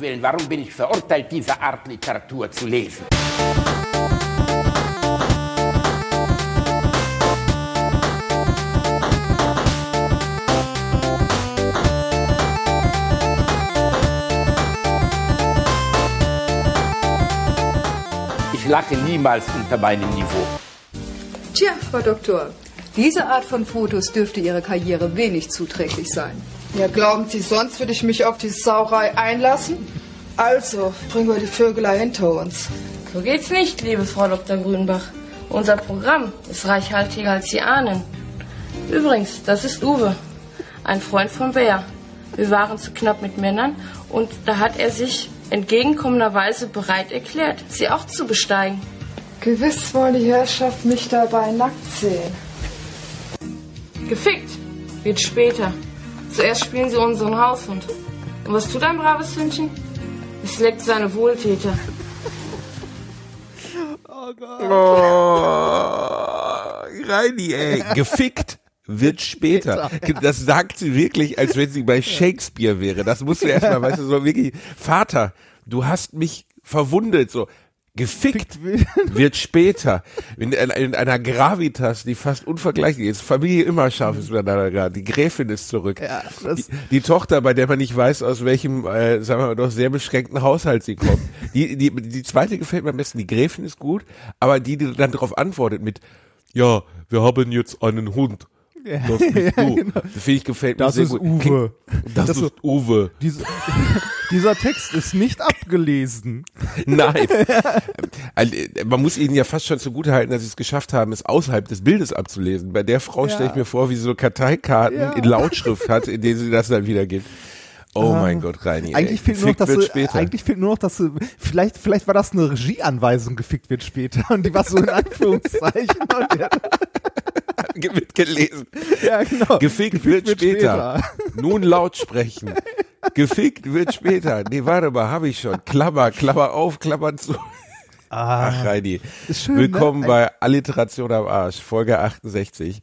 Willen, warum bin ich verurteilt, diese Art Literatur zu lesen? Ich lache niemals unter meinem Niveau. Tja, Frau Doktor, diese Art von Fotos dürfte Ihrer Karriere wenig zuträglich sein. Ja, glauben Sie, sonst würde ich mich auf die Sauerei einlassen? Also, bringen wir die Vögelei hinter uns. So geht's nicht, liebe Frau Dr. Grünbach. Unser Programm ist reichhaltiger als Sie ahnen. Übrigens, das ist Uwe, ein Freund von Bär. Wir waren zu knapp mit Männern und da hat er sich entgegenkommenderweise bereit erklärt, sie auch zu besteigen. Gewiss wollen die Herrschaft mich dabei nackt sehen. Gefickt wird später. Zuerst spielen sie unseren Haushund. Und was tut ein braves Hündchen? Es leckt seine Wohltäter. Oh, Reini, ey, gefickt wird später. Das sagt sie wirklich, als wenn sie bei Shakespeare wäre. Das musst du erstmal, weißt du, so wirklich, Vater, du hast mich verwundet, so. Gefickt wird später. In, in einer Gravitas, die fast unvergleichlich ist. Familie immer scharf ist miteinander. Die Gräfin ist zurück. Ja, die, die Tochter, bei der man nicht weiß, aus welchem, äh, sagen wir mal, doch sehr beschränkten Haushalt sie kommt. Die, die, die zweite gefällt mir am besten. Die Gräfin ist gut, aber die, die dann darauf antwortet mit, ja, wir haben jetzt einen Hund. Das bist Ja, du. genau. Das finde ich gefällt mir Das sehr ist gut. Uwe. Das, Das ist ist- Uwe. Diese, dieser Text ist nicht abgelesen. Nein. Also, äh, Man muss ihnen ja fast schon zugutehalten, dass sie es geschafft haben, es außerhalb des Bildes abzulesen. Bei der Frau Ja. stelle ich mir vor, wie sie so Karteikarten Ja. in Lautschrift hat, in denen sie das dann wiedergibt. Oh mein Gott, Reini. Eigentlich fehlt, nur noch, Gefickt dass wird später. eigentlich fehlt nur noch, dass sie, vielleicht, vielleicht war das eine Regieanweisung, gefickt wird später. Und die war so in Anführungszeichen. Und der, wird gelesen. ja, genau. Gefickt, wird, später. Nun laut sprechen. Gefickt wird später. Nee, warte mal, habe ich schon. Klammer, Klammer auf, Klammer zu. Ach, Reini. schön, Willkommen ne? bei Alliteration am Arsch, Folge 68.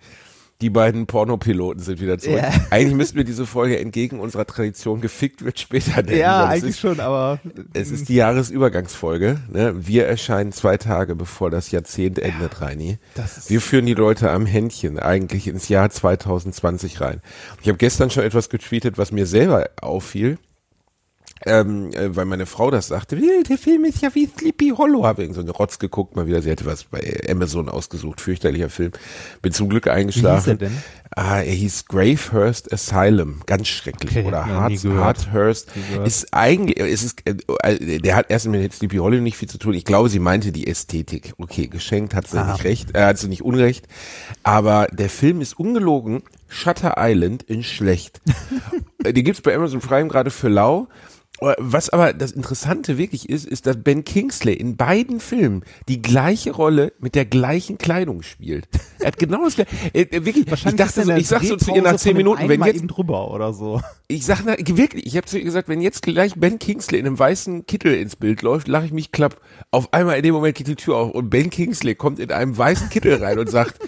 Die beiden Pornopiloten sind wieder zurück. Ja. Eigentlich müssten wir diese Folge entgegen unserer Tradition gefickt wird später nennen. Ja, eigentlich ist, schon, aber Es ist die Jahresübergangsfolge. Ne? Wir erscheinen zwei Tage, bevor das Jahrzehnt endet, Reini. das ist- Wir führen die Leute am Händchen eigentlich ins Jahr 2020 rein. Ich habe gestern schon etwas getweetet, was mir selber auffiel. Ähm, äh, weil meine Frau das sagte, "Äh, der Film ist ja wie Sleepy Hollow. Habe irgend so einen Rotz geguckt, mal wieder. Sie hätte was bei Amazon ausgesucht. Fürchterlicher Film. Bin zum Glück eingeschlafen. er denn? Ah, er hieß Gravehurst Asylum. Ganz schrecklich. Okay, Oder Hart. Harthurst. Ist eigentlich, es ist, äh, der hat erst mit Sleepy Hollow nicht viel zu tun. Ich glaube, sie meinte die Ästhetik. Okay, geschenkt hat sie Ah. nicht recht, äh, hat sie nicht unrecht. Aber der Film ist ungelogen. Shutter Island in schlecht. Äh, Die gibt's bei Amazon Prime gerade für lau. Äh, Was aber das Interessante wirklich ist, ist, dass Ben Kingsley in beiden Filmen die gleiche Rolle mit der gleichen Kleidung spielt. Er hat genau das gleiche. Äh, äh, wirklich, ich dachte so, ich sag so zu ihr nach zehn Minuten, wenn jetzt, drüber oder so. ich sag na, wirklich, ich habe zu ihr gesagt, wenn jetzt gleich Ben Kingsley in einem weißen Kittel ins Bild läuft, lache ich mich klapp. Auf einmal in dem Moment geht die Tür auf und Ben Kingsley kommt in einem weißen Kittel rein und sagt,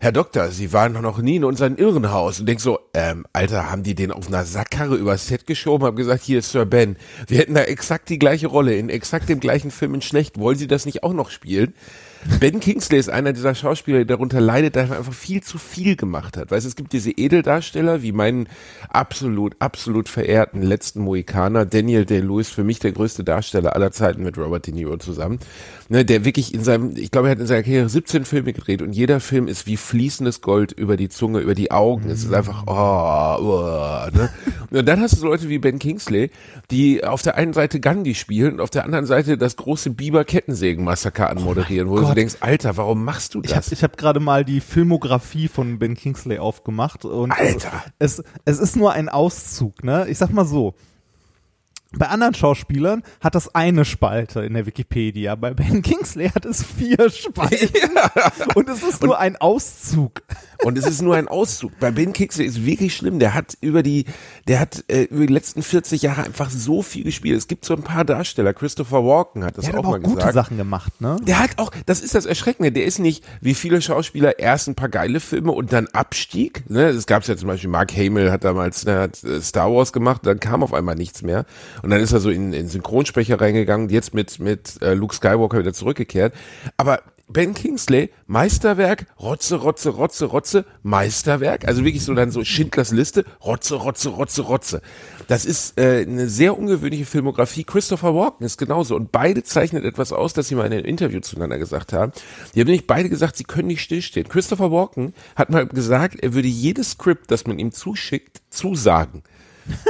Herr Doktor, Sie waren doch noch nie in unserem Irrenhaus. Und denk so, ähm, Alter, haben die den auf einer Sackkarre übers Set geschoben, haben gesagt, hier ist Sir Ben. Wir hätten da exakt die gleiche Rolle, in exakt dem gleichen Film in schlecht. Wollen Sie das nicht auch noch spielen? Ben Kingsley ist einer dieser Schauspieler, der darunter leidet, dass er einfach viel zu viel gemacht hat. Weißt du, es gibt diese Edeldarsteller, wie meinen absolut, absolut verehrten letzten Mohikaner, Daniel Day-Lewis, für mich der größte Darsteller aller Zeiten mit Robert De Niro zusammen, ne, der wirklich in seinem, ich glaube, er hat in seiner Karriere 17 Filme gedreht und jeder Film ist wie fließendes Gold über die Zunge, über die Augen. Es ist einfach, oh, oh ne? Und dann hast du so Leute wie Ben Kingsley, die auf der einen Seite Gandhi spielen und auf der anderen Seite das große Biber-Kettensägen-Massaker anmoderieren, wo du so Gott. denkst, Alter, warum machst du Ich habe das? ich hab gerade mal die Filmografie von Ben Kingsley aufgemacht und Alter. Es, es ist nur ein Auszug, ne? Ich sag mal so. Bei anderen Schauspielern hat das eine Spalte in der Wikipedia. Bei Ben Kingsley hat es vier Spalten. Und es ist nur ein Auszug. Und es ist nur ein Auszug. Bei Ben Kingsley ist wirklich schlimm. Der hat über die, der hat äh, über die letzten 40 Jahre einfach so viel gespielt. Es gibt so ein paar Darsteller. Christopher Walken hat das Der hat auch aber mal auch gute gesagt. Sachen gemacht, ne? Der hat auch, das ist das Erschreckende, der ist nicht wie viele Schauspieler erst ein paar geile Filme und dann Abstieg. Ne? Es gab ja zum Beispiel Mark Hamill hat damals ne, hat äh, Star Wars gemacht, dann kam auf einmal nichts mehr. Und dann ist er so in, in Synchronsprecher reingegangen, jetzt mit, mit äh, Luke Skywalker wieder zurückgekehrt. Aber Ben Kingsley, Meisterwerk, Rotze, Rotze, Rotze, Rotze, Meisterwerk. Also wirklich so dann so Schindlers Liste, Rotze, Rotze, Rotze, Rotze. Das ist äh, eine sehr ungewöhnliche Filmografie. Christopher Walken ist genauso. Und beide zeichnen etwas aus, das sie mal in einem Interview zueinander gesagt haben. Die haben nämlich beide gesagt, sie können nicht stillstehen. Christopher Walken hat mal gesagt, er würde jedes Skript, das man ihm zuschickt, zusagen.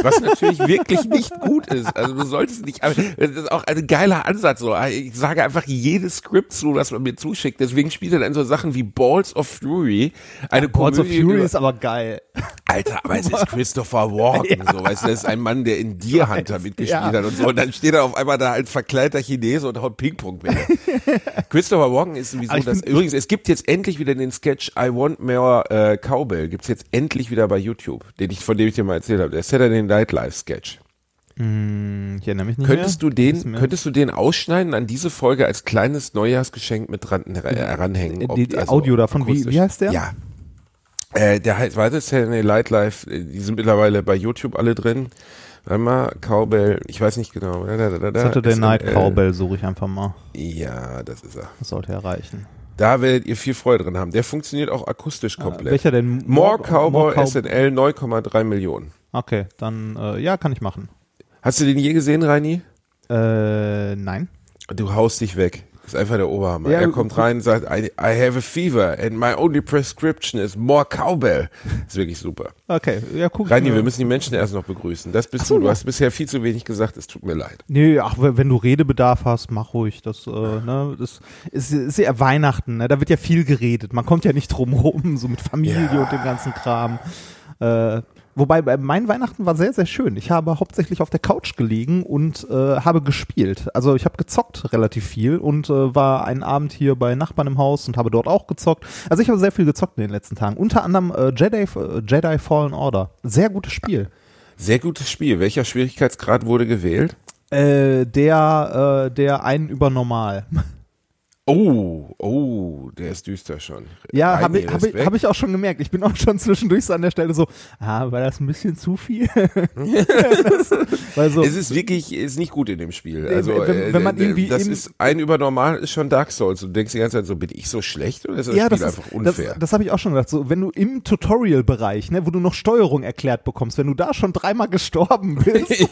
Was natürlich wirklich nicht gut ist. Also du solltest nicht, aber das ist auch ein geiler Ansatz. So. Ich sage einfach jedes Skript zu, was man mir zuschickt. Deswegen spielt er dann so Sachen wie Balls of Fury. Eine Balls of Komödie Fury über- ist aber geil. Alter, aber es ist Christopher Walken, so, weißt du, das ist ein Mann, der in Deer Hunter mitgespielt ja. hat und so, und dann steht er auf einmal da als verkleideter Chinese und haut Ping-Pong-Bälle. Christopher Walken ist sowieso das, übrigens, es gibt jetzt endlich wieder den Sketch I Want More äh, Cowbell, gibt's jetzt endlich wieder bei YouTube, den ich, von dem ich dir mal erzählt habe, der Saturday Night Live Sketch. Hm, Ich erinnere mich nicht Könntest mehr. du den, könntest du den ausschneiden, an diese Folge als kleines Neujahrsgeschenk mit dran, äh, ranhängen? Die- die Audio davon, wie- wie heißt der? Ja. Äh, der heißt, warte, Saturday Night Live, äh, die sind mittlerweile bei YouTube alle drin. Warte mal, Cowbell, ich weiß nicht genau. Da, da, da, da, Saturday Night SNL. Cowbell suche ich einfach mal. Ja, das ist er. Das sollte erreichen. Da werdet ihr viel Freude drin haben. Der funktioniert auch akustisch komplett. Welcher denn? More Cowboy More Cow- SNL 9,3 Millionen. Okay, dann äh, ja, kann ich machen. Hast du den je gesehen, Reini? Äh, nein. Du haust dich weg. Das ist einfach der Oberhammer. Ja, er kommt rein und sagt, I, I have a fever and my only prescription is more cowbell. Das ist wirklich super. Okay, ja, guck. Reini, wir müssen die Menschen erst noch begrüßen. Das bist Ach du. Du hast bisher viel zu wenig gesagt. Es tut mir leid. Nee, ach, wenn wenn du Redebedarf hast, mach ruhig. Das, äh, ne, das ist, ist ja Weihnachten, ne? Da wird ja viel geredet. Man kommt ja nicht drum rum, so mit Familie Ja. und dem ganzen Kram. Äh, wobei bei- mein Weihnachten war sehr, sehr schön. Ich habe hauptsächlich auf der Couch gelegen und äh, habe gespielt. Also ich habe gezockt relativ viel und äh, war einen Abend hier bei Nachbarn im Haus und habe dort auch gezockt. Also ich habe sehr viel gezockt in den letzten Tagen. Unter anderem äh, Jedi, äh, Jedi Fallen Order. Sehr gutes Spiel. Sehr gutes Spiel. Welcher Schwierigkeitsgrad wurde gewählt? Äh, der, äh, der einen über normal. Oh, oh, der ist düster schon. Ja, habe ich, hab ich, hab ich auch schon gemerkt. Ich bin auch schon zwischendurch so an der Stelle so, ah, war das ein bisschen zu viel? das, weil so, Es ist wirklich, ist nicht gut in dem Spiel. Also, wenn- wenn man äh, irgendwie das ist ein über normal ist schon Dark Souls. Und du denkst die ganze Zeit so, bin ich so schlecht oder ist das ja, Spiel das ist, einfach unfair? das, das habe ich auch schon gedacht. So, wenn du im Tutorial-Bereich, ne, wo du noch Steuerung erklärt bekommst, wenn du da schon dreimal gestorben bist,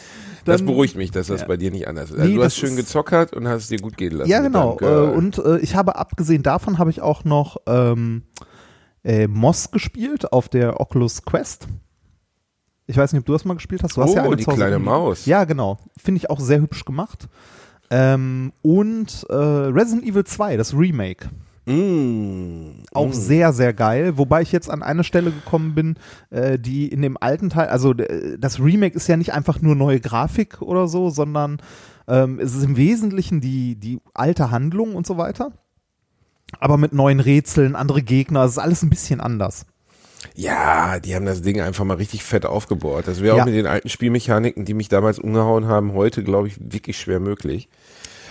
Das beruhigt mich, dass das Ja. bei dir nicht anders ist. Also Nee, du hast schön gezockert und hast es dir gut gehen lassen. Ja, genau. Äh, und äh, ich habe abgesehen davon habe ich auch noch ähm, äh, Moss gespielt auf der Oculus Quest. Ich weiß nicht, ob du das mal gespielt hast. Du hast Oh, ja eine die kleine. Maus. Ja, genau. Finde ich auch sehr hübsch gemacht. Ähm, und äh, Resident Evil 2, das Remake. Mm, Auch mm. sehr, sehr geil. Wobei ich jetzt an eine Stelle gekommen bin, äh, die in dem alten Teil, also das Remake ist ja nicht einfach nur neue Grafik oder so, sondern ähm, es ist im Wesentlichen die, die alte Handlung und so weiter. Aber mit neuen Rätseln, andere Gegner, es ist alles ein bisschen anders. Ja, die haben das Ding einfach mal richtig fett aufgebohrt. Das wäre Ja. auch mit den alten Spielmechaniken, die mich damals umgehauen haben, heute, glaube ich, wirklich schwer möglich.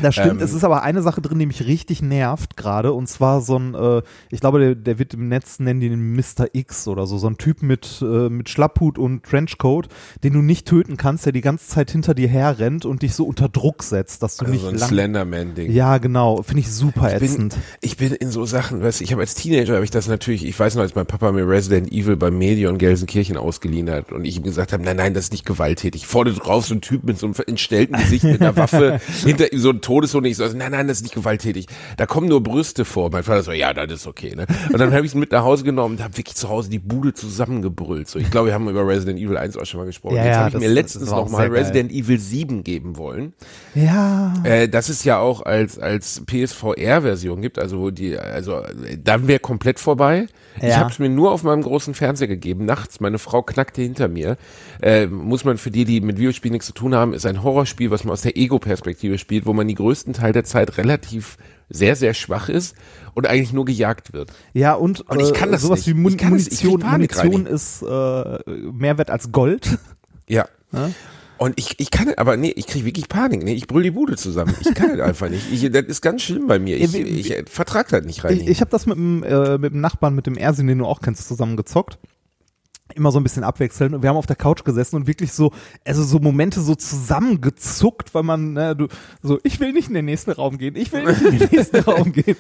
Das stimmt, Ähm, es ist aber eine Sache drin, die mich richtig nervt gerade und zwar so ein, äh, ich glaube, der, der wird im Netz nennen den Mr. X oder so, so ein Typ mit, äh, mit Schlapphut und Trenchcoat, den du nicht töten kannst, der die ganze Zeit hinter dir herrennt und dich so unter Druck setzt, dass du Also nicht so ein. Slenderman-Ding. Ja, genau, finde ich super Ich bin, ätzend. ich bin in so Sachen, weißt du, ich habe als Teenager habe ich das natürlich, ich weiß noch, als mein Papa mir Resident Evil beim Medion Gelsenkirchen ausgeliehen hat und ich ihm gesagt habe, nein, nein, das ist nicht gewalttätig. Vorne drauf so ein Typ mit so einem entstellten Gesicht mit einer Waffe, hinter ihm so ein Todeshund. Ich so, nein, nein, das ist nicht gewalttätig. Da kommen nur Brüste vor. Mein Vater so, ja, das ist okay. Ne? Und dann habe ich es mit nach Hause genommen und habe wirklich zu Hause die Bude zusammengebrüllt. So, ich glaube, wir haben über Resident Evil 1 auch schon mal gesprochen. Ja, Jetzt habe ich mir letztens das war auch noch mal sehr geil. Resident Evil 7 geben wollen. Ja, Äh, das ist ja auch als als PSVR-Version gibt, also wo die, also dann wäre komplett vorbei. Ich Ja. habe es mir nur auf meinem großen Fernseher gegeben. Nachts, meine Frau knackte hinter mir. Äh, muss man für die, die mit Videospielen nichts zu tun haben, ist ein Horrorspiel, was man aus der Ego-Perspektive spielt, wo man die größten Teil der Zeit relativ sehr, sehr schwach ist und eigentlich nur gejagt wird. ja und, Und ich kann äh, das sowas nicht. wie Mun Ich kann das- Munition, Munition ist äh, mehr wert als Gold. Ja. Ja? Und ich, ich kann, aber nee, ich kriege wirklich Panik. Nee, ich brüll die Bude zusammen. Ich kann das einfach nicht. Ich, das ist ganz schlimm bei mir. Ich, ich, ich vertrag das nicht rein. Ich, ich habe das mit dem, äh, mit dem Nachbarn, mit dem Ersin, den du auch kennst, zusammen gezockt. Immer so ein bisschen abwechselnd und wir haben auf der Couch gesessen und wirklich so, also so Momente so zusammengezuckt, weil man, ne, du, so, ich will nicht in den nächsten Raum gehen, ich will nicht in den nächsten Raum gehen.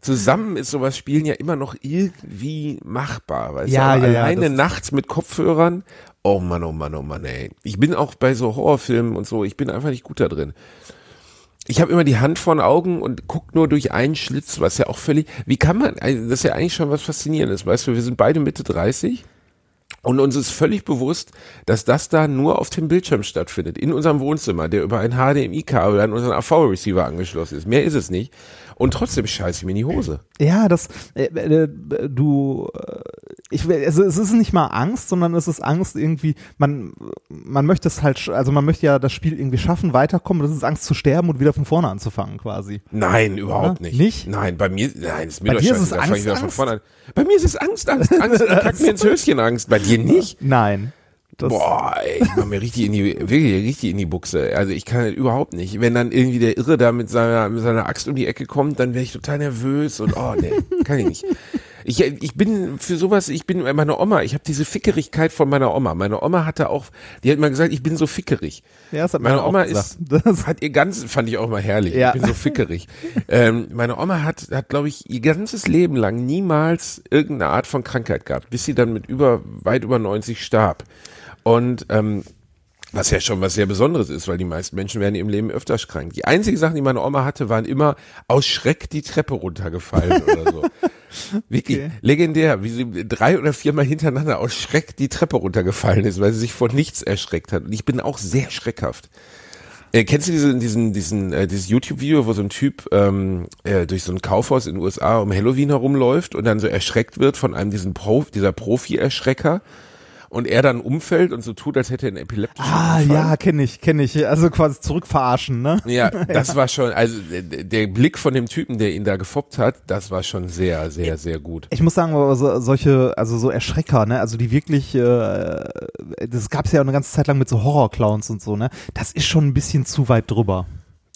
Zusammen ist sowas Spielen ja immer noch irgendwie machbar, weißt Ja, du? ja, ja, Alleine nachts mit Kopfhörern. Oh Mann, oh Mann, oh Mann, ey. Ich bin auch bei so Horrorfilmen und so, ich bin einfach nicht gut da drin. Ich habe immer die Hand vor den Augen und guck nur durch einen Schlitz, was ja auch völlig, wie kann man, also das ist ja eigentlich schon was Faszinierendes, weißt du, wir sind beide Mitte 30 und uns ist völlig bewusst, dass das da nur auf dem Bildschirm stattfindet, in unserem Wohnzimmer, der über ein HDMI-Kabel an unseren AV-Receiver angeschlossen ist. Mehr ist es nicht. Und trotzdem scheiße ich mir in die Hose. Ja, das, äh, äh, du, äh, ich, will- also es ist nicht mal Angst, sondern es ist Angst irgendwie, man, man möchte es halt, also man möchte ja das Spiel irgendwie schaffen, weiterkommen, das ist Angst zu sterben und wieder von vorne anzufangen quasi. Nein, überhaupt nicht. nicht? Nein, bei mir, nein, ist mir Bei doch dir ist scheiße, es fang ich Angst, wieder von Angst? vorne an. Bei mir ist es Angst, Angst, Angst, da kackt mir ins Höschen Angst. Bei dir nicht? Nein. Das, Boah, ey, ich mach mir richtig in die, wirklich richtig in die Buchse. Also ich kann das überhaupt nicht. Wenn dann irgendwie der Irre da mit seiner, mit seiner Axt um die Ecke kommt, dann wäre ich total nervös und oh nee, kann ich nicht. Ich, ich bin für sowas, ich bin meine Oma, ich habe diese Fickerigkeit von meiner Oma. Meine Oma hatte auch, die hat mal gesagt, ich bin so fickerig. Ja, das hat meine meine Oma ist, Das- hat ihr ganz, fand ich auch mal herrlich. Ja. Ich bin so fickerig. ähm, meine Oma hat, hat glaube ich, ihr ganzes Leben lang niemals irgendeine Art von Krankheit gehabt, bis sie dann mit über, weit über 90 starb. Und ähm, was ja schon was sehr Besonderes ist, weil die meisten Menschen werden im Leben öfters krank. Die einzige Sachen, die meine Oma hatte, waren immer aus Schreck die Treppe runtergefallen oder so. Wirklich Okay. legendär, wie sie drei oder viermal hintereinander aus Schreck die Treppe runtergefallen ist, weil sie sich vor nichts erschreckt hat. Und ich bin auch sehr schreckhaft. Äh, kennst du diesen, diesen, diesen, äh, dieses YouTube-Video, wo so ein Typ ähm, äh, durch so ein Kaufhaus in den USA um Halloween herumläuft und dann so erschreckt wird von einem diesen Pro, dieser Profi-Erschrecker und er dann umfällt und so tut, als hätte er einen epileptischen ah, Anfall? ja, kenne ich, kenne ich. Also quasi zurückverarschen, ne? Ja, das war schon, also der, Blick von dem Typen, der ihn da gefoppt hat, das war schon sehr, sehr, sehr gut. Ich muss sagen, aber so, solche, also so Erschrecker, ne, also die wirklich, äh, das gab's ja auch eine ganze Zeit lang mit so Horrorclowns und so, ne, das ist schon ein bisschen zu weit drüber.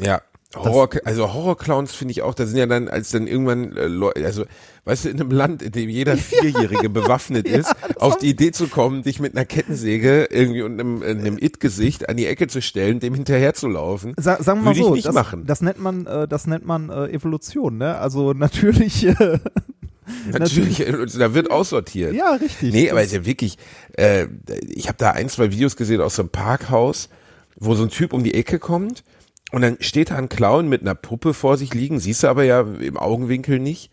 Ja. Horror, also Horrorclowns finde ich auch, da sind ja dann, als dann irgendwann äh, Leute, also weißt du, in einem Land, in dem jeder Vierjährige bewaffnet ist, auf die Idee zu kommen, dich mit einer Kettensäge irgendwie und einem, einem It-Gesicht an die Ecke zu stellen, dem hinterher zu laufen, Sa sagen wir mal so, nicht das, machen. das nennt man, äh, das nennt man äh, Evolution, ne? Also natürlich, äh, Natürlich, da wird aussortiert. ja, richtig. Nee, aber ist ja wirklich, äh, ich habe da ein, zwei Videos gesehen aus so einem Parkhaus, wo so ein Typ um die Ecke kommt und dann steht da ein Clown mit einer Puppe vor sich liegen, siehst du aber ja im Augenwinkel nicht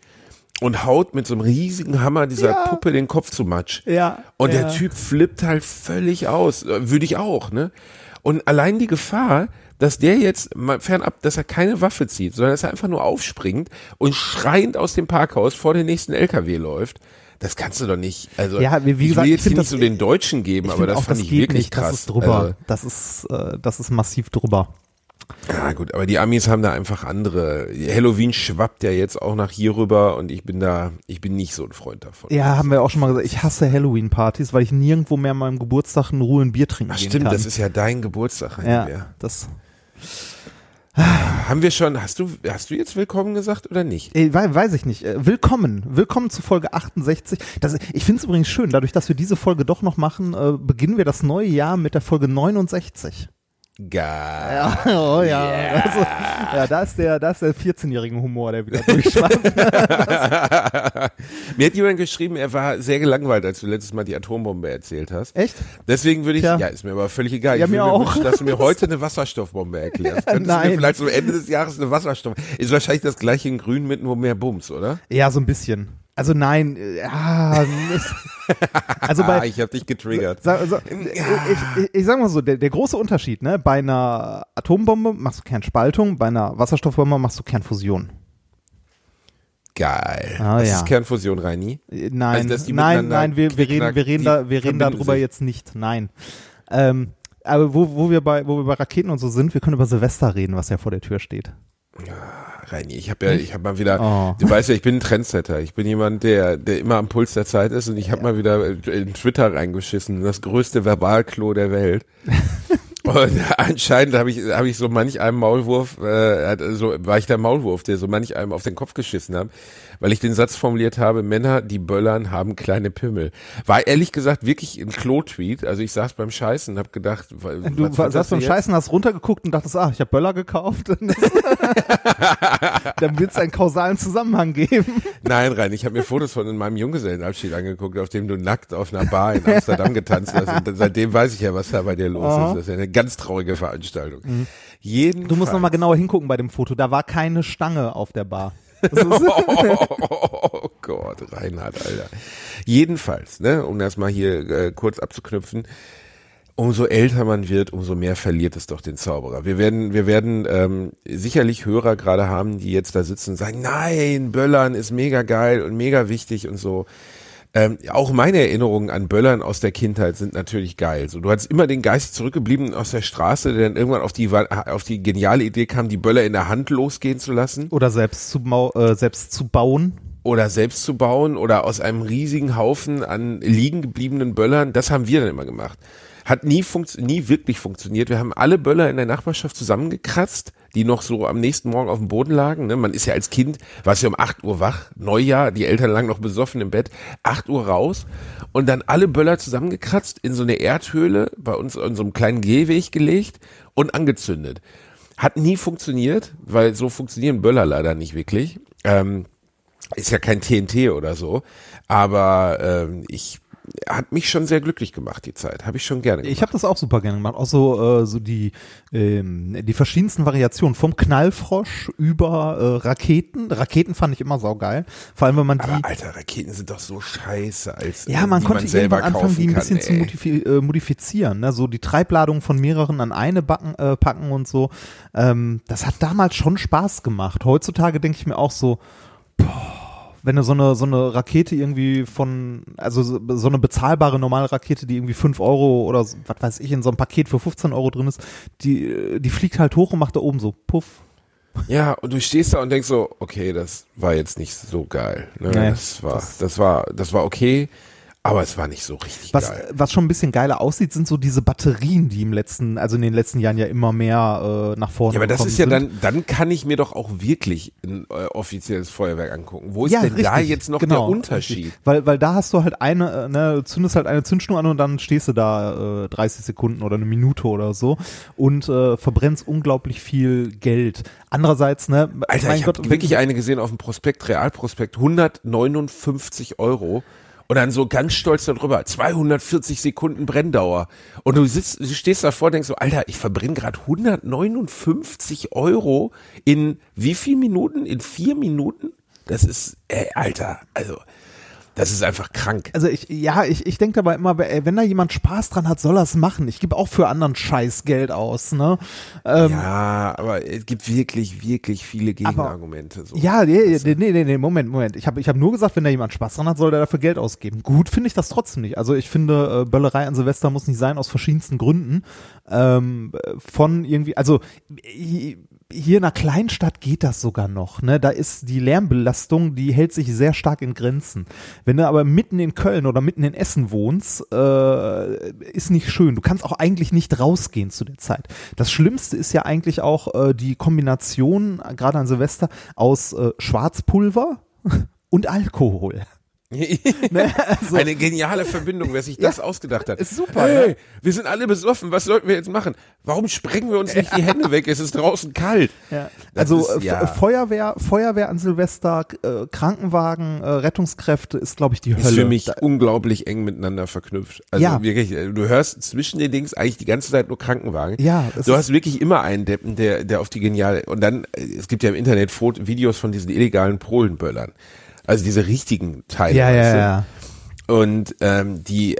und haut mit so einem riesigen Hammer dieser Ja. Puppe den Kopf zu Matsch. Ja, Und ja. der Typ flippt halt völlig aus. Äh, Würde ich auch, ne? Und allein die Gefahr, dass der jetzt mal fernab, dass er keine Waffe zieht, sondern dass er einfach nur aufspringt und schreiend aus dem Parkhaus vor den nächsten LKW läuft, das kannst du doch nicht. Also Ja, wie- wie ich will ich jetzt find hier das- nicht so den Deutschen geben, Ich aber das auch, fand das ich wirklich nicht, krass. Das ist drüber. Also, das ist, äh, das ist massiv drüber. Ja gut, aber die Amis haben da einfach andere. Halloween schwappt ja jetzt auch nach hier rüber und ich bin da, ich bin nicht so ein Freund davon. Ja, haben wir auch schon mal gesagt. Ich hasse Halloween-Partys, weil ich nirgendwo mehr an meinem Geburtstag in Ruhe ein Bier trinken Ach stimmt, kann. das ist ja dein Geburtstag. ja, Bär. das. Haben wir schon, hast du, hast du jetzt willkommen gesagt oder nicht? Wei- weiß ich nicht. Äh, Willkommen. Willkommen zu Folge 68. Das, ich finde es übrigens schön, dadurch, dass wir diese Folge doch noch machen, äh, beginnen wir das neue Jahr mit der Folge 69. Geil. Ja, oh ja. Also, ja, da ist der, da ist der 14-jährige Humor, der wieder durchschwappt. Mir hat jemand geschrieben, er war sehr gelangweilt, als du letztes Mal die Atombombe erzählt hast. Echt? Deswegen würde ich, Tja. ja, ist mir aber völlig egal. Ja, ich mir auch. wünschen, dass du mir heute eine Wasserstoffbombe erklärst. Könntest du Nein. mir vielleicht zum Ende des Jahres eine Wasserstoff, ist wahrscheinlich das gleiche in grün mit nur mehr Bums, oder? Ja, so ein bisschen. Also nein, äh, ja, es- also ah, bei, ich habe dich getriggert. Sag, ich, ich, ich sag mal so, der, der große Unterschied, ne, bei einer Atombombe machst du Kernspaltung, bei einer Wasserstoffbombe machst du Kernfusion. Geil. Ah, das ja. ist Kernfusion, Reini. Äh, Nein, Also, nein, nein, wir, wir reden, wir reden da, wir reden darüber sich. jetzt nicht, nein. Ähm, aber wo, wo wir bei, wo wir bei Raketen und so sind, wir können über Silvester reden, was ja vor der Tür steht. Reini, ich habe ja, ich habe mal wieder, Oh. du weißt ja, ich bin ein Trendsetter. Ich bin jemand, der, der immer am Puls der Zeit ist und ich habe mal wieder in Twitter reingeschissen, das größte Verbalklo der Welt. Und anscheinend habe ich, hab ich so manch einem Maulwurf, äh, so war ich der Maulwurf, der so manch einem auf den Kopf geschissen hat, weil ich den Satz formuliert habe, Männer, die böllern, haben kleine Pimmel. War ehrlich gesagt wirklich ein Klo-Tweet. Also ich saß beim Scheißen und habe gedacht, Du saßt beim jetzt? Scheißen, hast runtergeguckt und dachtest, ah, ich habe Böller gekauft. Dann wird es einen kausalen Zusammenhang geben. Nein, rein. Ich habe mir Fotos von in meinem Junggesellenabschied angeguckt, auf dem du nackt auf einer Bar in Amsterdam getanzt hast. Und seitdem weiß ich ja, was da bei dir los Aha. ist. Das ist ja eine ganz traurige Veranstaltung. Jedenfalls. Du musst noch mal genauer hingucken bei dem Foto. Da war keine Stange auf der Bar. Oh Gott, Reinhard, Alter. Jedenfalls, ne, um das mal hier äh, kurz abzuknüpfen, umso älter man wird, umso mehr verliert es doch den Zauberer. Wir werden, wir werden ähm, sicherlich Hörer gerade haben, die jetzt da sitzen und sagen, nein, Böllern ist mega geil und mega wichtig und so. Ähm, auch meine Erinnerungen an Böllern aus der Kindheit sind natürlich geil. So, du hattest immer den Geist zurückgeblieben aus der Straße, der dann irgendwann auf die, auf die geniale Idee kam, die Böller in der Hand losgehen zu lassen Oder selbst zu, mau- äh, selbst zu bauen. oder selbst zu bauen oder aus einem riesigen Haufen an liegen gebliebenen Böllern, das haben wir dann immer gemacht. Hat nie, nie wirklich funktioniert. Wir haben alle Böller in der Nachbarschaft zusammengekratzt, die noch so am nächsten Morgen auf dem Boden lagen. Ne? Man ist ja als Kind, warst ja um 8 Uhr wach, Neujahr, die Eltern lagen noch besoffen im Bett, 8 Uhr raus und dann alle Böller zusammengekratzt, in so eine Erdhöhle, bei uns in so einem kleinen Gehweg gelegt und angezündet. Hat nie funktioniert, weil so funktionieren Böller leider nicht wirklich. Ähm, ist ja kein TNT oder so, aber ähm, ich hat mich schon sehr glücklich gemacht die Zeit, habe ich schon gerne gemacht. Ich habe das auch super gerne gemacht. Auch so, äh, so die, ähm, die verschiedensten Variationen. Vom Knallfrosch über äh, Raketen. Raketen fand ich immer saugeil. Vor allem, wenn man die. aber alter, Raketen sind doch so scheiße, als Ja, man konnte man selber anfangen, die ein bisschen kann, zu modifi äh, modifizieren. Ne? So die Treibladung von mehreren an eine backen, äh, packen und so. Ähm, das hat damals schon Spaß gemacht. Heutzutage denke ich mir auch so, boah, wenn du so eine, so eine Rakete irgendwie von, also so eine bezahlbare normale Rakete, die irgendwie 5 Euro oder so, was weiß ich, in so einem Paket für 15 Euro drin ist, die, äh, die fliegt halt hoch und macht da oben so Puff. Ja, und du stehst da und denkst so, okay, das war jetzt nicht so geil. Ne? Nee, das war, das, war, das war okay, aber es war nicht so richtig Was, geil. was schon ein bisschen geiler aussieht, sind so diese Batterien, die im letzten, also in den letzten Jahren ja immer mehr äh, nach vorne Ja, aber das ist ja sind. dann, dann kann ich mir doch auch wirklich ein äh, offizielles Feuerwerk angucken. Wo ist ja, denn da richtig, jetzt noch genau, der Unterschied? Richtig. Weil, weil da hast du halt eine, äh, ne, zündest halt eine Zündschnur an und dann stehst du da äh, 30 Sekunden oder eine Minute oder so und äh, verbrennst unglaublich viel Geld. Andererseits, ne, Alter, ich habe wirklich eine gesehen auf dem Prospekt, Realprospekt, 159 Euro. Und dann so ganz stolz darüber, 240 Sekunden Brenndauer. Und du sitzt, du stehst davor und denkst so, Alter, ich verbrenne gerade 159 Euro in wie viel Minuten? In vier Minuten? Das ist, ey, Alter, also, das ist einfach krank. Also ich, ja, ich, ich denke dabei immer, wenn da jemand Spaß dran hat, soll er es machen. Ich gebe auch für anderen Scheiß Geld aus, ne? Ähm, ja, aber es gibt wirklich, wirklich viele Gegenargumente. So. Ja, nee, nee, nee, nee, nee, Moment, Moment. Ich habe ich hab nur gesagt, wenn da jemand Spaß dran hat, soll der dafür Geld ausgeben. Gut finde ich das trotzdem nicht. Also ich finde, äh, Böllerei an Silvester muss nicht sein, aus verschiedensten Gründen. Ähm, äh, von irgendwie, also äh, hier in einer Kleinstadt geht das sogar noch. Ne? Da ist die Lärmbelastung, die hält sich sehr stark in Grenzen. Wenn du aber mitten in Köln oder mitten in Essen wohnst, äh, ist nicht schön. Du kannst auch eigentlich nicht rausgehen zu der Zeit. Das Schlimmste ist ja eigentlich auch äh, die Kombination, äh, gerade an Silvester, aus äh, Schwarzpulver und Alkohol. Ne? Also, Eine geniale Verbindung, wer sich das ausgedacht hat. ist super, Hey, ne? wir sind alle besoffen, was sollten wir jetzt machen? Warum sprengen wir uns nicht die Hände weg? Es ist draußen kalt. Ja. Also ist, ja. Feuerwehr, Feuerwehr an Silvester, äh, Krankenwagen, äh, Rettungskräfte ist, glaube ich, die Hölle. ist für mich Da, unglaublich eng miteinander verknüpft. Also Ja. wirklich, äh, du hörst zwischen den Dings eigentlich die ganze Zeit nur Krankenwagen. Ja, du hast wirklich immer einen Deppen, der, der auf die geniale, und dann, äh, es gibt ja im Internet Foto, Videos von diesen illegalen Polenböllern. Also diese richtigen Teile. ja, ja, ja. Und ähm, die,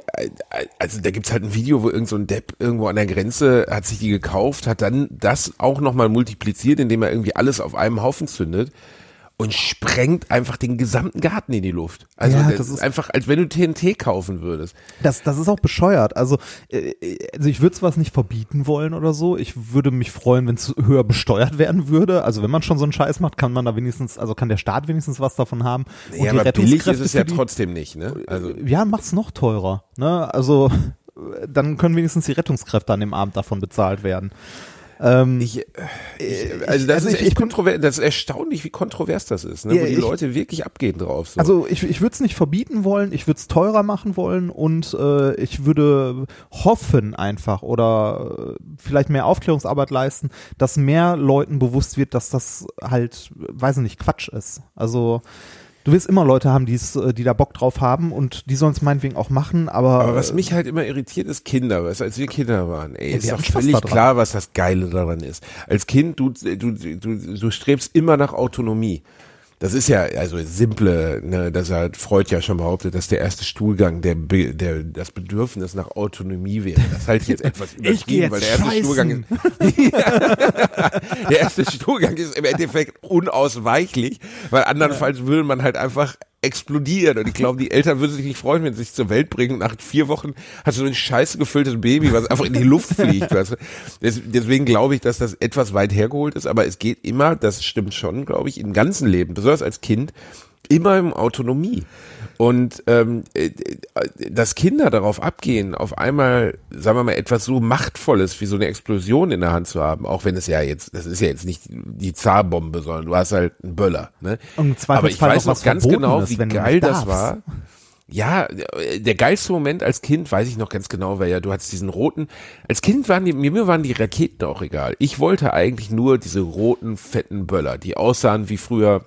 also da gibt's halt ein Video, wo irgend so ein Depp irgendwo an der Grenze hat sich die gekauft, hat dann das auch nochmal multipliziert, indem er irgendwie alles auf einem Haufen zündet und sprengt einfach den gesamten Garten in die Luft. Also Ja, das, ist einfach, als wenn du TNT kaufen würdest. Das, das ist auch bescheuert. Also, äh, also ich würde es was nicht verbieten wollen oder so. Ich würde mich freuen, wenn es höher besteuert werden würde. Also wenn man schon so einen Scheiß macht, kann man da wenigstens, also kann der Staat wenigstens was davon haben. Und ja, die aber billig ist Rettungskräfte es ja die- trotzdem nicht, ne? Also ja, macht's noch teurer. Ne? Also dann können wenigstens die Rettungskräfte an dem Abend davon bezahlt werden. Ähm, Ich, äh, ich, also das also ist ich- echt kontrovers, das ist erstaunlich, wie kontrovers das ist, ne? Wo die Leute wirklich abgehen drauf. So. Also ich, ich würde es nicht verbieten wollen, ich würde es teurer machen wollen und äh, ich würde hoffen einfach oder äh, vielleicht mehr Aufklärungsarbeit leisten, dass mehr Leuten bewusst wird, dass das halt, weiß ich nicht, Quatsch ist. Also du wirst immer Leute haben, die's, äh, die da Bock drauf haben und die sollen es meinetwegen auch machen, aber, Aber was mich halt immer irritiert, ist Kinder, du, als wir Kinder waren. Ey, Ja, ist doch völlig klar, was das Geile daran ist. Als Kind, du, du, du, du strebst immer nach Autonomie. Das ist ja, also simple, ne, das hat Freud ja schon behauptet, dass der erste Stuhlgang der, der das Bedürfnis nach Autonomie wäre. Das halte ich jetzt etwas übertrieben, weil der erste Stuhlgang ist, der erste Stuhlgang ist im Endeffekt unausweichlich, weil andernfalls würde man halt einfach explodieren. Und ich glaube, die Eltern würden sich nicht freuen, wenn sie sich zur Welt bringen. Nach vier Wochen hast du so ein scheiße gefülltes Baby, was einfach in die Luft fliegt. Weißt du? Des, deswegen glaube ich, dass das etwas weit hergeholt ist. Aber es geht immer, das stimmt schon, glaube ich, im ganzen Leben, besonders als Kind, immer um Autonomie. Und ähm, äh, dass Kinder darauf abgehen, auf einmal, sagen wir mal, etwas so Machtvolles wie so eine Explosion in der Hand zu haben, auch wenn es ja jetzt, das ist ja jetzt nicht die Zarbombe, sondern du hast halt einen Böller. Ne? Aber ich weiß noch ganz genau, wie wenn du geil das war. Ja, der geilste Moment als Kind, weiß ich noch ganz genau, weil ja, du hattest diesen roten, als Kind waren die, mir waren die Raketen auch egal. Ich wollte eigentlich nur diese roten, fetten Böller, die aussahen wie früher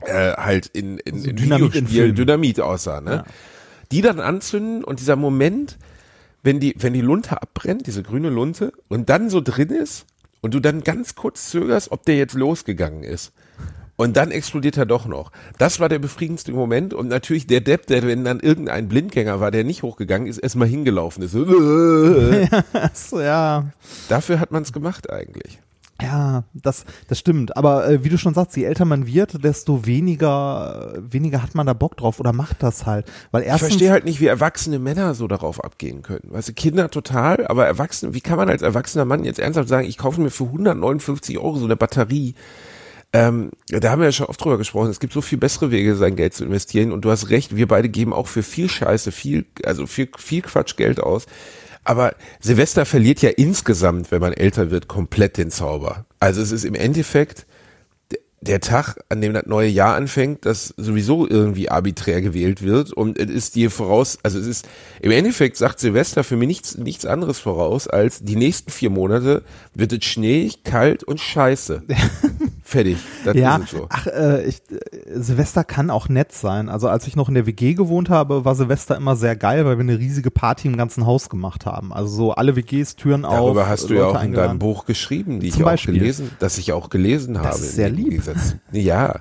äh, halt in, in, in Dynamit in. Dynamit aussahen, ne? Die dann anzünden und dieser Moment, wenn die, wenn die Lunte abbrennt, diese grüne Lunte, und dann so drin ist und du dann ganz kurz zögerst, ob der jetzt losgegangen ist. Und dann explodiert er doch noch. Das war der befriedigendste Moment. Und natürlich der Depp, der wenn dann irgendein Blindgänger war, der nicht hochgegangen ist, erstmal hingelaufen ist. So, ja. Dafür hat man es gemacht eigentlich. Ja, das, das stimmt. Aber äh, wie du schon sagst, je älter man wird, desto weniger, weniger hat man da Bock drauf oder macht das halt. Weil Ich erstens, verstehe halt nicht, wie erwachsene Männer so darauf abgehen können. Weißt du, Kinder total, aber Erwachsene, wie kann man als erwachsener Mann jetzt ernsthaft sagen, ich kaufe mir für 159 Euro so eine Batterie? Ähm, da haben wir ja schon oft drüber gesprochen. Es gibt so viel bessere Wege, sein Geld zu investieren. Und du hast recht, wir beide geben auch für viel Scheiße, viel, also viel, viel Quatsch Geld aus. Aber Silvester verliert ja insgesamt, wenn man älter wird, komplett den Zauber. Also es ist im Endeffekt der Tag, an dem das neue Jahr anfängt, das sowieso irgendwie arbiträr gewählt wird und es ist dir voraus, also es ist, im Endeffekt sagt Silvester für mich nichts, nichts anderes voraus, als die nächsten vier Monate wird es schneeig, kalt und scheiße. Fertig. Das ja, so. ach, äh, ich, äh, Silvester kann auch nett sein. Also als ich noch in der WG gewohnt habe, war Silvester immer sehr geil, weil wir eine riesige Party im ganzen Haus gemacht haben. Also so alle WGs, Türen auf. Darüber hast du ja Leute auch in eingeladen. deinem Buch geschrieben, die Zum ich auch Beispiel. gelesen, dass ich auch gelesen habe. ist sehr lieb. Gegensatz. Ja.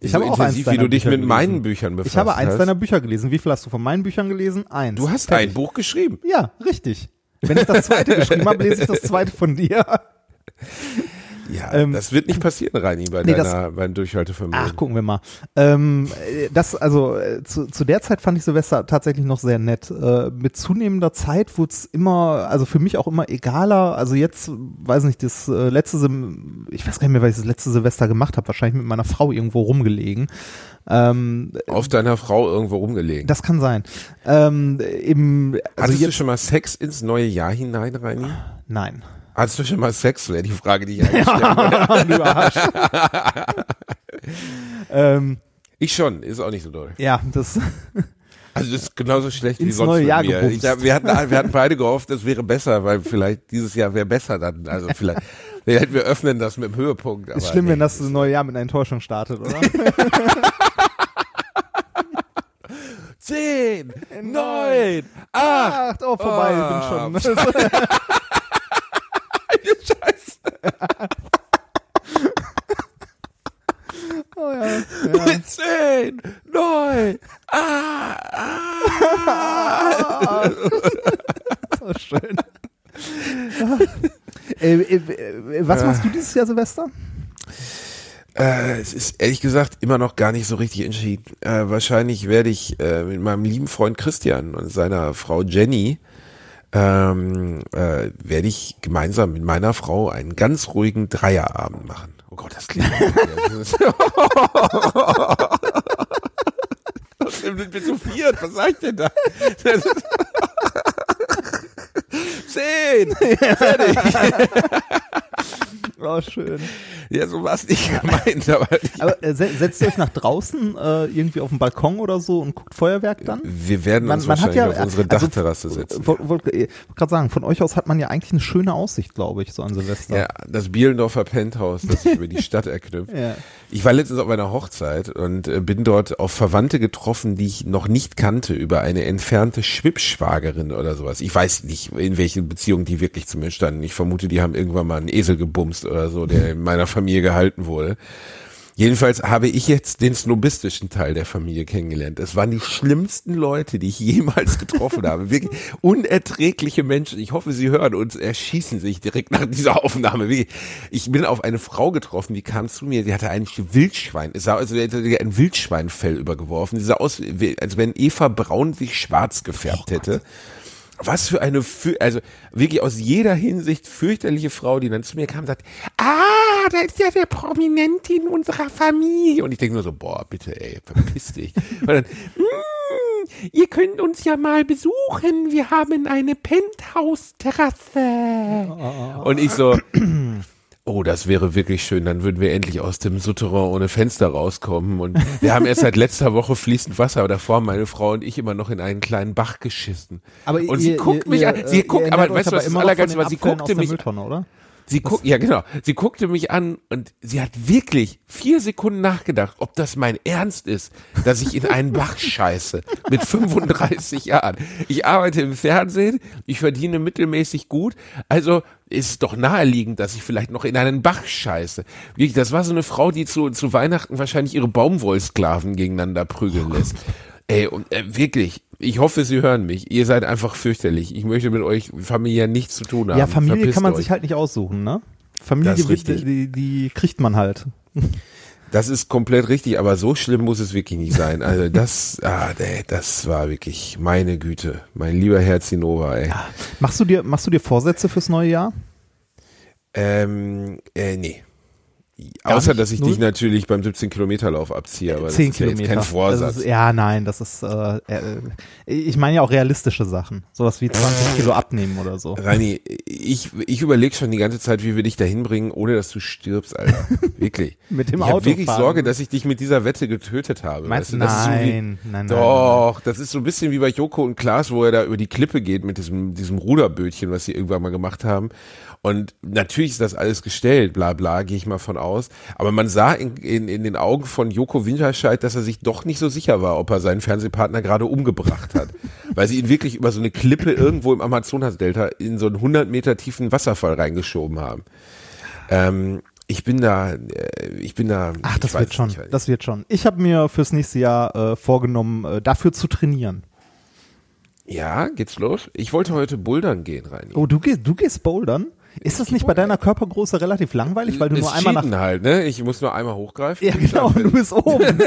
Ich so habe auch eins wie du dich Bücher mit meinen gelesen. Büchern befasst Ich habe eins hast. deiner Bücher gelesen. Wie viel hast du von meinen Büchern gelesen? Eins. Du hast Fertig. ein Buch geschrieben. Ja, richtig. Wenn ich das zweite geschrieben habe, lese ich das zweite von dir. Ja, Ähm, das wird nicht passieren, Reini, bei nee, deiner, beim Durchhaltevermögen. Ach, gucken wir mal. Ähm, äh, das, also äh, zu, zu der Zeit fand ich Silvester tatsächlich noch sehr nett. Äh, mit zunehmender Zeit wurde es immer, also für mich auch immer egaler. Also jetzt, weiß nicht, das äh, letzte, Sil- ich weiß gar nicht mehr, was ich das letzte Silvester gemacht habe. Wahrscheinlich mit meiner Frau irgendwo rumgelegen. Ähm, Auf deiner Frau irgendwo rumgelegen. das kann sein. Ähm, im, also Hattest du jetzt, schon mal Sex ins neue Jahr hinein, Reini? nein. Hattest du schon mal Sex? Wäre die Frage, die ich eigentlich wollte. du Arsch. ähm, Ich schon, ist auch nicht so doll. ja, das, Also das ist genauso schlecht wie sonst neue Jahr mir. Ich, wir, hatten, wir hatten beide gehofft, es wäre besser, weil vielleicht dieses Jahr wäre besser dann. Also vielleicht, vielleicht wir öffnen das mit dem Höhepunkt. Ist schlimm, nee. wenn das neue Jahr mit einer Enttäuschung startet, oder? Zehn, neun, acht. Ach, oh, vorbei, Ah, ich bin schon. Scheiße. oh, ja. ja. Zehn, neun, ah, ah. So schön. äh, äh, äh, was machst du dieses Jahr, Silvester? Äh, es ist ehrlich gesagt immer noch gar nicht so richtig entschieden. Äh, wahrscheinlich werde ich äh, mit meinem lieben Freund Christian und seiner Frau Jenny ähm, äh, werde ich gemeinsam mit meiner Frau einen ganz ruhigen Dreierabend machen. Oh Gott, das klingt. Das sind wir zu viert. Was sag ich denn da? Zehn. Oh, schön. Ja, so war es nicht gemeint, aber Aber äh, se- setzt ihr euch nach draußen äh, irgendwie auf den Balkon oder so und guckt Feuerwerk dann? wir werden Man- uns man hat wahrscheinlich ja- auf unsere also- Dachterrasse setzen. Wollte wollt, gerade sagen, von euch aus hat man ja eigentlich eine schöne Aussicht, glaube ich, so an Silvester. Ja, das Bielendorfer Penthouse, das sich über die Stadt erknüpft. Ja. Ich war letztens auf einer Hochzeit und äh, bin dort auf Verwandte getroffen, die ich noch nicht kannte, über eine entfernte Schwippschwagerin oder sowas. Ich weiß nicht, in welchen Beziehungen die wirklich zu mir standen. Ich vermute, die haben irgendwann mal einen Esel gebumst oder so, der in meiner Familie gehalten wurde. Jedenfalls habe ich jetzt den snobistischen Teil der Familie kennengelernt. Das waren die schlimmsten Leute, die ich jemals getroffen habe. Wirklich unerträgliche Menschen. Ich hoffe, sie hören uns, erschießen sich direkt nach dieser Aufnahme. Ich bin auf eine Frau getroffen, die kam zu mir, die hatte ein Wildschwein, es sah also ein Wildschweinfell übergeworfen. Die sah aus, als wenn Eva Braun sich schwarz gefärbt hätte. Was für eine, also wirklich aus jeder Hinsicht fürchterliche Frau, die dann zu mir kam und sagt, ah, da ist ja der Prominente in unserer Familie. Und ich denke nur so, boah, bitte, ey, verpiss dich. Und dann, "Mm, ihr könnt uns ja mal besuchen, wir haben eine Penthouse-Terrasse. Und ich so, Oh, das wäre wirklich schön. Dann würden wir endlich aus dem Souterrain ohne Fenster rauskommen. Und wir haben erst seit letzter Woche fließend Wasser, aber davor haben meine Frau und ich immer noch in einen kleinen Bach geschissen. Aber und ihr, sie guckt ihr, mich ihr, an. Sie äh, guckt, aber weißt du, was das Allergeilste war? Sie guckte mich Mülltonne, oder? Sie guck, ja genau, sie guckte mich an und sie hat wirklich vier Sekunden nachgedacht, ob das mein Ernst ist, dass ich in einen Bach scheiße mit 35 Jahren. Ich arbeite im Fernsehen, ich verdiene mittelmäßig gut, also ist es doch naheliegend, dass ich vielleicht noch in einen Bach scheiße. Wirklich, das war so eine Frau, die zu, zu Weihnachten wahrscheinlich ihre Baumwollsklaven gegeneinander prügeln lässt. Ey, und äh, wirklich, ich hoffe, Sie hören mich. Ihr seid einfach fürchterlich. Ich möchte mit euch familiär nichts zu tun haben. Ja, Familie Verpisst kann man euch. sich halt nicht aussuchen, ne? Familie, die, die, die kriegt man halt. Das ist komplett richtig, aber so schlimm muss es wirklich nicht sein. Also das, ah, ey, das war wirklich meine Güte, mein lieber Herr Zinova, ey. Machst du dir, machst du dir Vorsätze fürs neue Jahr? Ähm, äh, nee. Gar Außer, dass ich Null? dich natürlich beim 17 Kilometer Lauf abziehe, aber Zehn das ist ja jetzt Kilometer. kein Vorsatz. Ist, ja, nein, das ist, äh, äh, ich meine ja auch realistische Sachen. Sowas wie 20 Kilo abnehmen oder so. Rani, ich, ich überlege schon die ganze Zeit, wie wir dich dahin bringen, ohne dass du stirbst, Alter. Wirklich. Mit dem ich Auto wirklich fahren. Sorge, dass ich dich mit dieser Wette getötet habe. Meinst du, das ist so nein, nein, nein. Doch, das ist so ein bisschen wie bei Joko und Klaas, wo er da über die Klippe geht mit diesem, diesem Ruderbötchen, was sie irgendwann mal gemacht haben. Und natürlich ist das alles gestellt, bla bla, gehe ich mal von aus. Aber man sah in, in, in den Augen von Joko Winterscheid, dass er sich doch nicht so sicher war, ob er seinen Fernsehpartner gerade umgebracht hat. Weil sie ihn wirklich über so eine Klippe irgendwo im Amazonasdelta in so einen 100 Meter tiefen Wasserfall reingeschoben haben. Ähm, ich bin da, äh, ich bin da. Ach, das wird schon, nicht. das wird schon. Ich habe mir fürs nächste Jahr äh, vorgenommen, äh, dafür zu trainieren. Ja, geht's los? Ich wollte heute bouldern gehen, rein. Oh, du gehst, du gehst bouldern? Ist das nicht bei deiner Körpergröße relativ langweilig, weil du nur einmal nach halt, ne? Ich muss nur einmal hochgreifen. Ja, genau, du bist oben.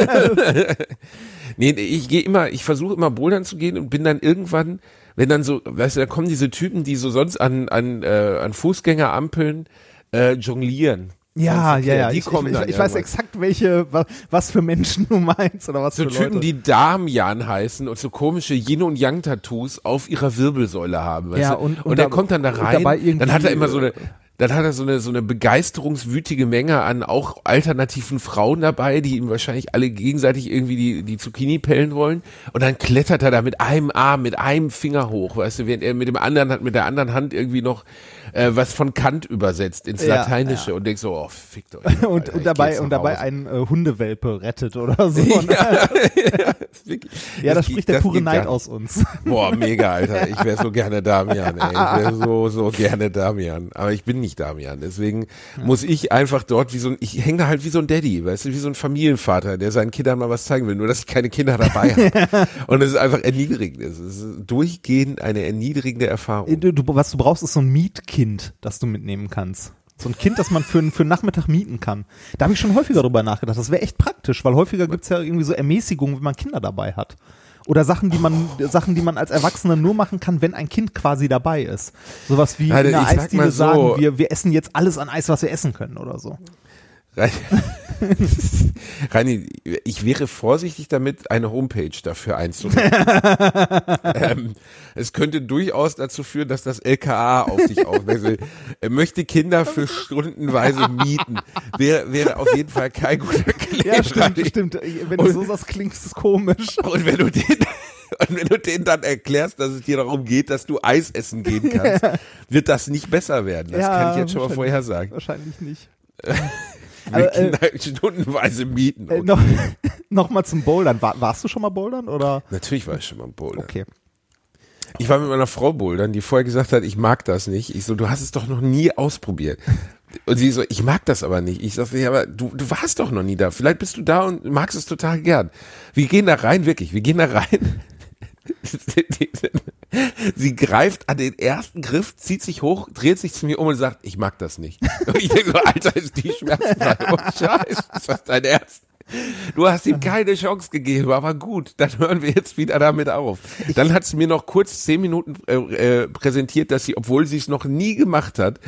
Nee, nee, ich gehe immer, ich versuche immer bouldern zu gehen und bin dann irgendwann, wenn dann so, weißt du, da kommen diese Typen, die so sonst an an äh, an Fußgängerampeln äh, jonglieren. Ja, ja, ja. Die ich, kommen ich, ich, ich weiß exakt, welche, wa- was für Menschen du meinst oder was So für Typen, Leute. die Damian heißen und so komische Yin und Yang Tattoos auf ihrer Wirbelsäule haben. Weißt Ja, du? und- und, und der da- kommt dann da rein. dann hat er immer so äh, eine, dann hat er so eine so eine begeisterungswütige Menge an auch alternativen Frauen dabei, die ihm wahrscheinlich alle gegenseitig irgendwie die die Zucchini pellen wollen. Und dann klettert er da mit einem Arm, mit einem Finger hoch, weißt du, während er mit dem anderen hat mit der anderen Hand irgendwie noch äh, was von Kant übersetzt ins Ja, Lateinische und denkst so, oh, fickt euch. und, Alter, und ich dabei und dabei einen äh, Hundewelpe rettet oder so. ne? Wirklich. ja, da Das spricht geht- der das pure Neid aus uns. Boah, mega, Alter. Ich wäre so gerne Damian, ey. Ich wäre so, so gerne Damian. Aber ich bin nicht Damian. Deswegen muss ich einfach dort wie so ein, ich hänge da halt wie so ein Daddy, weißt du, wie so ein Familienvater, der seinen Kindern mal was zeigen will. Nur, dass ich keine Kinder dabei habe. Und es ist einfach erniedrigend. Es ist durchgehend eine erniedrigende Erfahrung. Du, du, was du brauchst, ist so ein Mietkind, das du mitnehmen kannst. So ein Kind, das man für, einen- für einen Nachmittag mieten kann. Da habe ich schon häufiger drüber nachgedacht. Das wäre echt praktisch, weil häufiger gibt's ja irgendwie so Ermäßigungen, wenn man Kinder dabei hat. Oder Sachen, die man, Sachen, die man als Erwachsener nur machen kann, wenn ein Kind quasi dabei ist. Sowas wie Alter, in der sag Eisdiele mal so- sagen, wir, wir essen jetzt alles an Eis, was wir essen können oder so. Reini, ich wäre vorsichtig damit, eine Homepage dafür einzurichten. ähm, es könnte durchaus dazu führen, dass das LKA auf sich aufmerksam Er möchte Kinder für stundenweise mieten. Wäre, wäre auf jeden Fall kein guter Klient. Ja, stimmt, stimmt. Wenn du so sagst, klingt es komisch. Und wenn du den, und wenn du denen dann erklärst, dass es dir darum geht, dass du Eis essen gehen kannst, wird das nicht besser werden. Das Ja, kann ich jetzt schon mal vorher sagen. Wahrscheinlich nicht. Wir äh, Kinder stundenweise mieten. Äh, Okay. noch, noch mal zum Bouldern. War, warst du schon mal Bouldern oder? Natürlich war ich schon mal Bowler. Okay. Ich war mit meiner Frau bouldern, die vorher gesagt hat, ich mag das nicht. Ich so, du hast es doch noch nie ausprobiert. Und sie so, ich mag das aber nicht. Ich sag, ja, aber du, du warst doch noch nie da. Vielleicht bist du da und magst es total gern. Wir gehen da rein, wirklich. Wir gehen da rein. Sie greift an den ersten Griff, zieht sich hoch, dreht sich zu mir um und sagt, ich mag das nicht. Und ich denke so, Alter, ist die schmerzfrei. Oh, Scheiße, ist das dein Ernst? Du hast ihm keine Chance gegeben, aber gut, dann hören wir jetzt wieder damit auf. Dann hat sie mir noch kurz zehn Minuten äh, äh, präsentiert, dass sie, obwohl sie es noch nie gemacht hat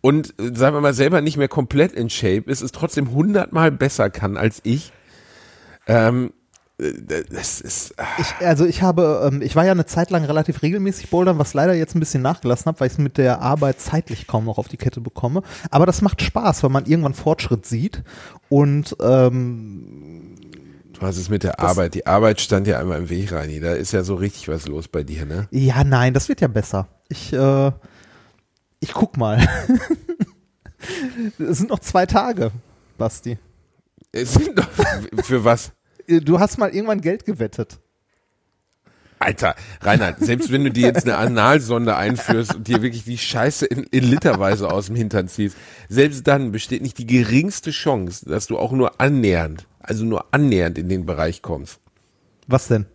und äh, sagen wir mal selber nicht mehr komplett in Shape ist, es trotzdem hundertmal besser kann als ich. Ähm, äh, das ist ah, Ich, also ich habe, ähm, ich war ja eine Zeit lang relativ regelmäßig bouldern, was leider jetzt ein bisschen nachgelassen habe, weil ich es mit der Arbeit zeitlich kaum noch auf die Kette bekomme. Aber das macht Spaß, weil man irgendwann Fortschritt sieht. Und ähm, Du hast es mit der Arbeit. Die Arbeit stand ja einmal im Weg, Reini. Da ist ja so richtig was los bei dir, ne? ja, nein, das wird ja besser. Ich, äh, ich guck mal. Es sind noch zwei Tage, Basti. Es sind doch, für was? Du hast mal irgendwann Geld gewettet. Alter, Reinhard, selbst wenn du dir jetzt eine Analsonde einführst und dir wirklich die Scheiße in, in Literweise aus dem Hintern ziehst, selbst dann besteht nicht die geringste Chance, dass du auch nur annähernd, also nur annähernd in den Bereich kommst. Was denn?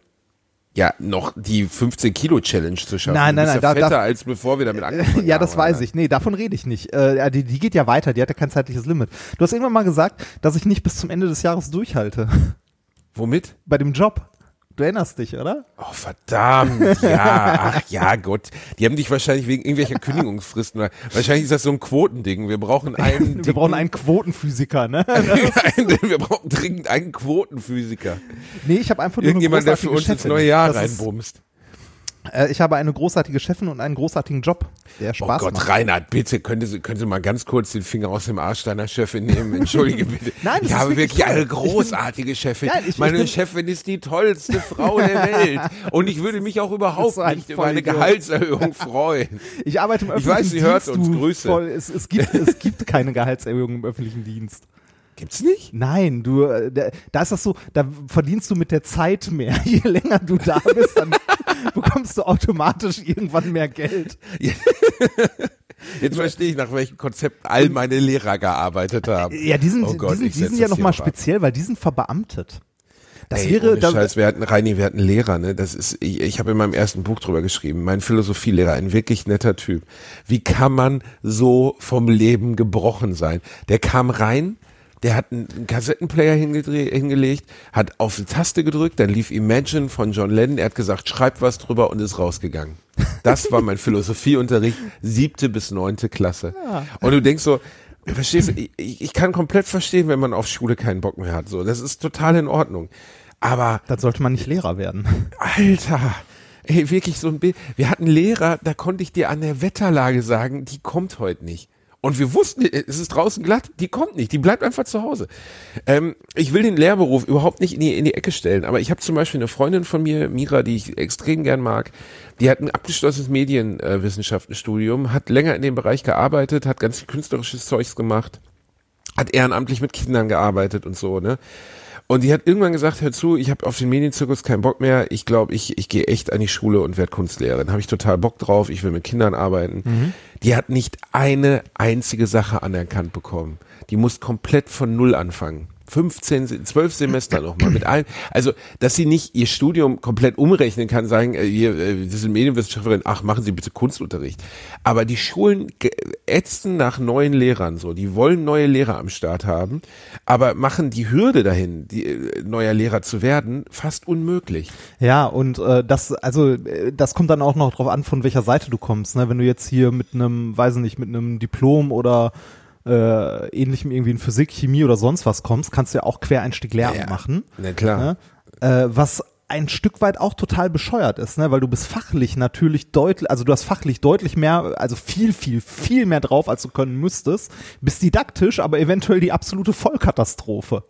Ja, noch die 15 Kilo Challenge zu schaffen. Nein, nein, nein, ja da- fetter da- als bevor wir damit angefangen Ja, haben. das weiß ich. Nee, davon rede ich nicht. Äh, ja, die, die geht ja weiter, die hat ja kein zeitliches Limit. Du hast irgendwann mal gesagt, dass ich nicht bis zum Ende des Jahres durchhalte. Womit? Bei dem Job. Du erinnerst dich, oder? Oh, verdammt, ja, ach ja, Gott. Die haben dich wahrscheinlich wegen irgendwelcher Kündigungsfristen, wahrscheinlich ist das so ein Quotending. Wir brauchen einen, Wir brauchen einen Quotenphysiker, ne? wir brauchen dringend einen Quotenphysiker. Nee, ich habe einfach nur eine Irgendjemand, der für uns ins neue Jahr Das ist- reinbumst. Äh, ich habe eine großartige Chefin und einen großartigen Job, der Oh Spaß Gott, macht. Reinhard, bitte, können Sie, können Sie mal ganz kurz den Finger aus dem Arsch deiner Chefin nehmen? Entschuldige bitte. Nein, ich habe wirklich toll. eine Ich bin- großartige Chefin. Nein, ich- ich Meine bin- Chefin ist die tollste Frau der Welt. Und ich würde mich auch überhaupt nicht über eine. Gehaltserhöhung freuen. Ich arbeite im Ich öffentlichen weiß, sie hört Dienst. uns. Grüße. Voll, es, es, gibt, es gibt keine Gehaltserhöhung im öffentlichen Dienst. Gibt's nicht? Nein, du, äh, da, ist das so, da verdienst du mit der Zeit mehr. Je länger du da bist, dann bekommst du automatisch irgendwann mehr Geld. Jetzt verstehe ich, nach welchem Konzept all meine Lehrer gearbeitet haben. Ja, die sind, Oh Gott, die sind, die sind ja nochmal speziell, weil die sind verbeamtet. Das Ey, wäre, das, Scheiß, wir hatten, Reini, wir hatten Lehrer, ne? Das ist, ich, ich habe in meinem ersten Buch drüber geschrieben, mein Philosophielehrer, ein wirklich netter Typ. Wie kann man so vom Leben gebrochen sein? Der kam rein, der hat einen Kassettenplayer hingelegt, hat auf die Taste gedrückt, dann lief Imagine von John Lennon, er hat gesagt, schreib was drüber und ist rausgegangen. Das war mein Philosophieunterricht, siebte bis neunte Klasse. Und du denkst so, Verstehst du, ich, ich kann komplett verstehen, wenn man auf Schule keinen Bock mehr hat. So, das ist total in Ordnung. Aber dann sollte man nicht Lehrer werden. Alter, ey, wirklich so ein Bild. Wir hatten Lehrer, da konnte ich dir an der Wetterlage sagen, die kommt heute nicht. Und wir wussten, es ist draußen glatt, die kommt nicht, die bleibt einfach zu Hause. Ähm, ich will den Lehrberuf überhaupt nicht in die, in die Ecke stellen, aber ich habe zum Beispiel eine Freundin von mir, Mira, die ich extrem gern mag, die hat ein abgeschlossenes Medienwissenschaftenstudium, hat länger in dem Bereich gearbeitet, hat ganz viel künstlerisches Zeugs gemacht, hat ehrenamtlich mit Kindern gearbeitet und so, ne? Und die hat irgendwann gesagt, hör zu, ich habe auf den Medienzirkus keinen Bock mehr. Ich glaube, ich, ich gehe echt an die Schule und werde Kunstlehrerin. Habe ich total Bock drauf. Ich will mit Kindern arbeiten. Die hat nicht eine einzige Sache anerkannt bekommen. Die muss komplett von Null anfangen. 15, Se- 12 Semester nochmal mit allen. Also, dass sie nicht ihr Studium komplett umrechnen kann, sagen, äh, hier, äh, Sie sind Medienwissenschaftlerin, ach, machen Sie bitte Kunstunterricht. Aber die Schulen ätzen nach neuen Lehrern so. Die wollen neue Lehrer am Start haben, aber machen die Hürde dahin, die, äh, neuer Lehrer zu werden, fast unmöglich. Ja, und äh, das, also das kommt dann auch noch drauf an, von welcher Seite du kommst. Ne? Wenn du jetzt hier mit einem, weiß ich nicht, mit einem Diplom oder äh, ähnlichem irgendwie in Physik, Chemie oder sonst was kommst, kannst du ja auch Quereinstieg Lehramt Ja, machen. Na klar. Ne? Äh, was ein Stück weit auch total bescheuert ist, ne? weil du bist fachlich natürlich deutlich, also du hast fachlich deutlich mehr, also viel, viel, viel mehr drauf, als du können müsstest, bist didaktisch, aber eventuell die absolute Vollkatastrophe.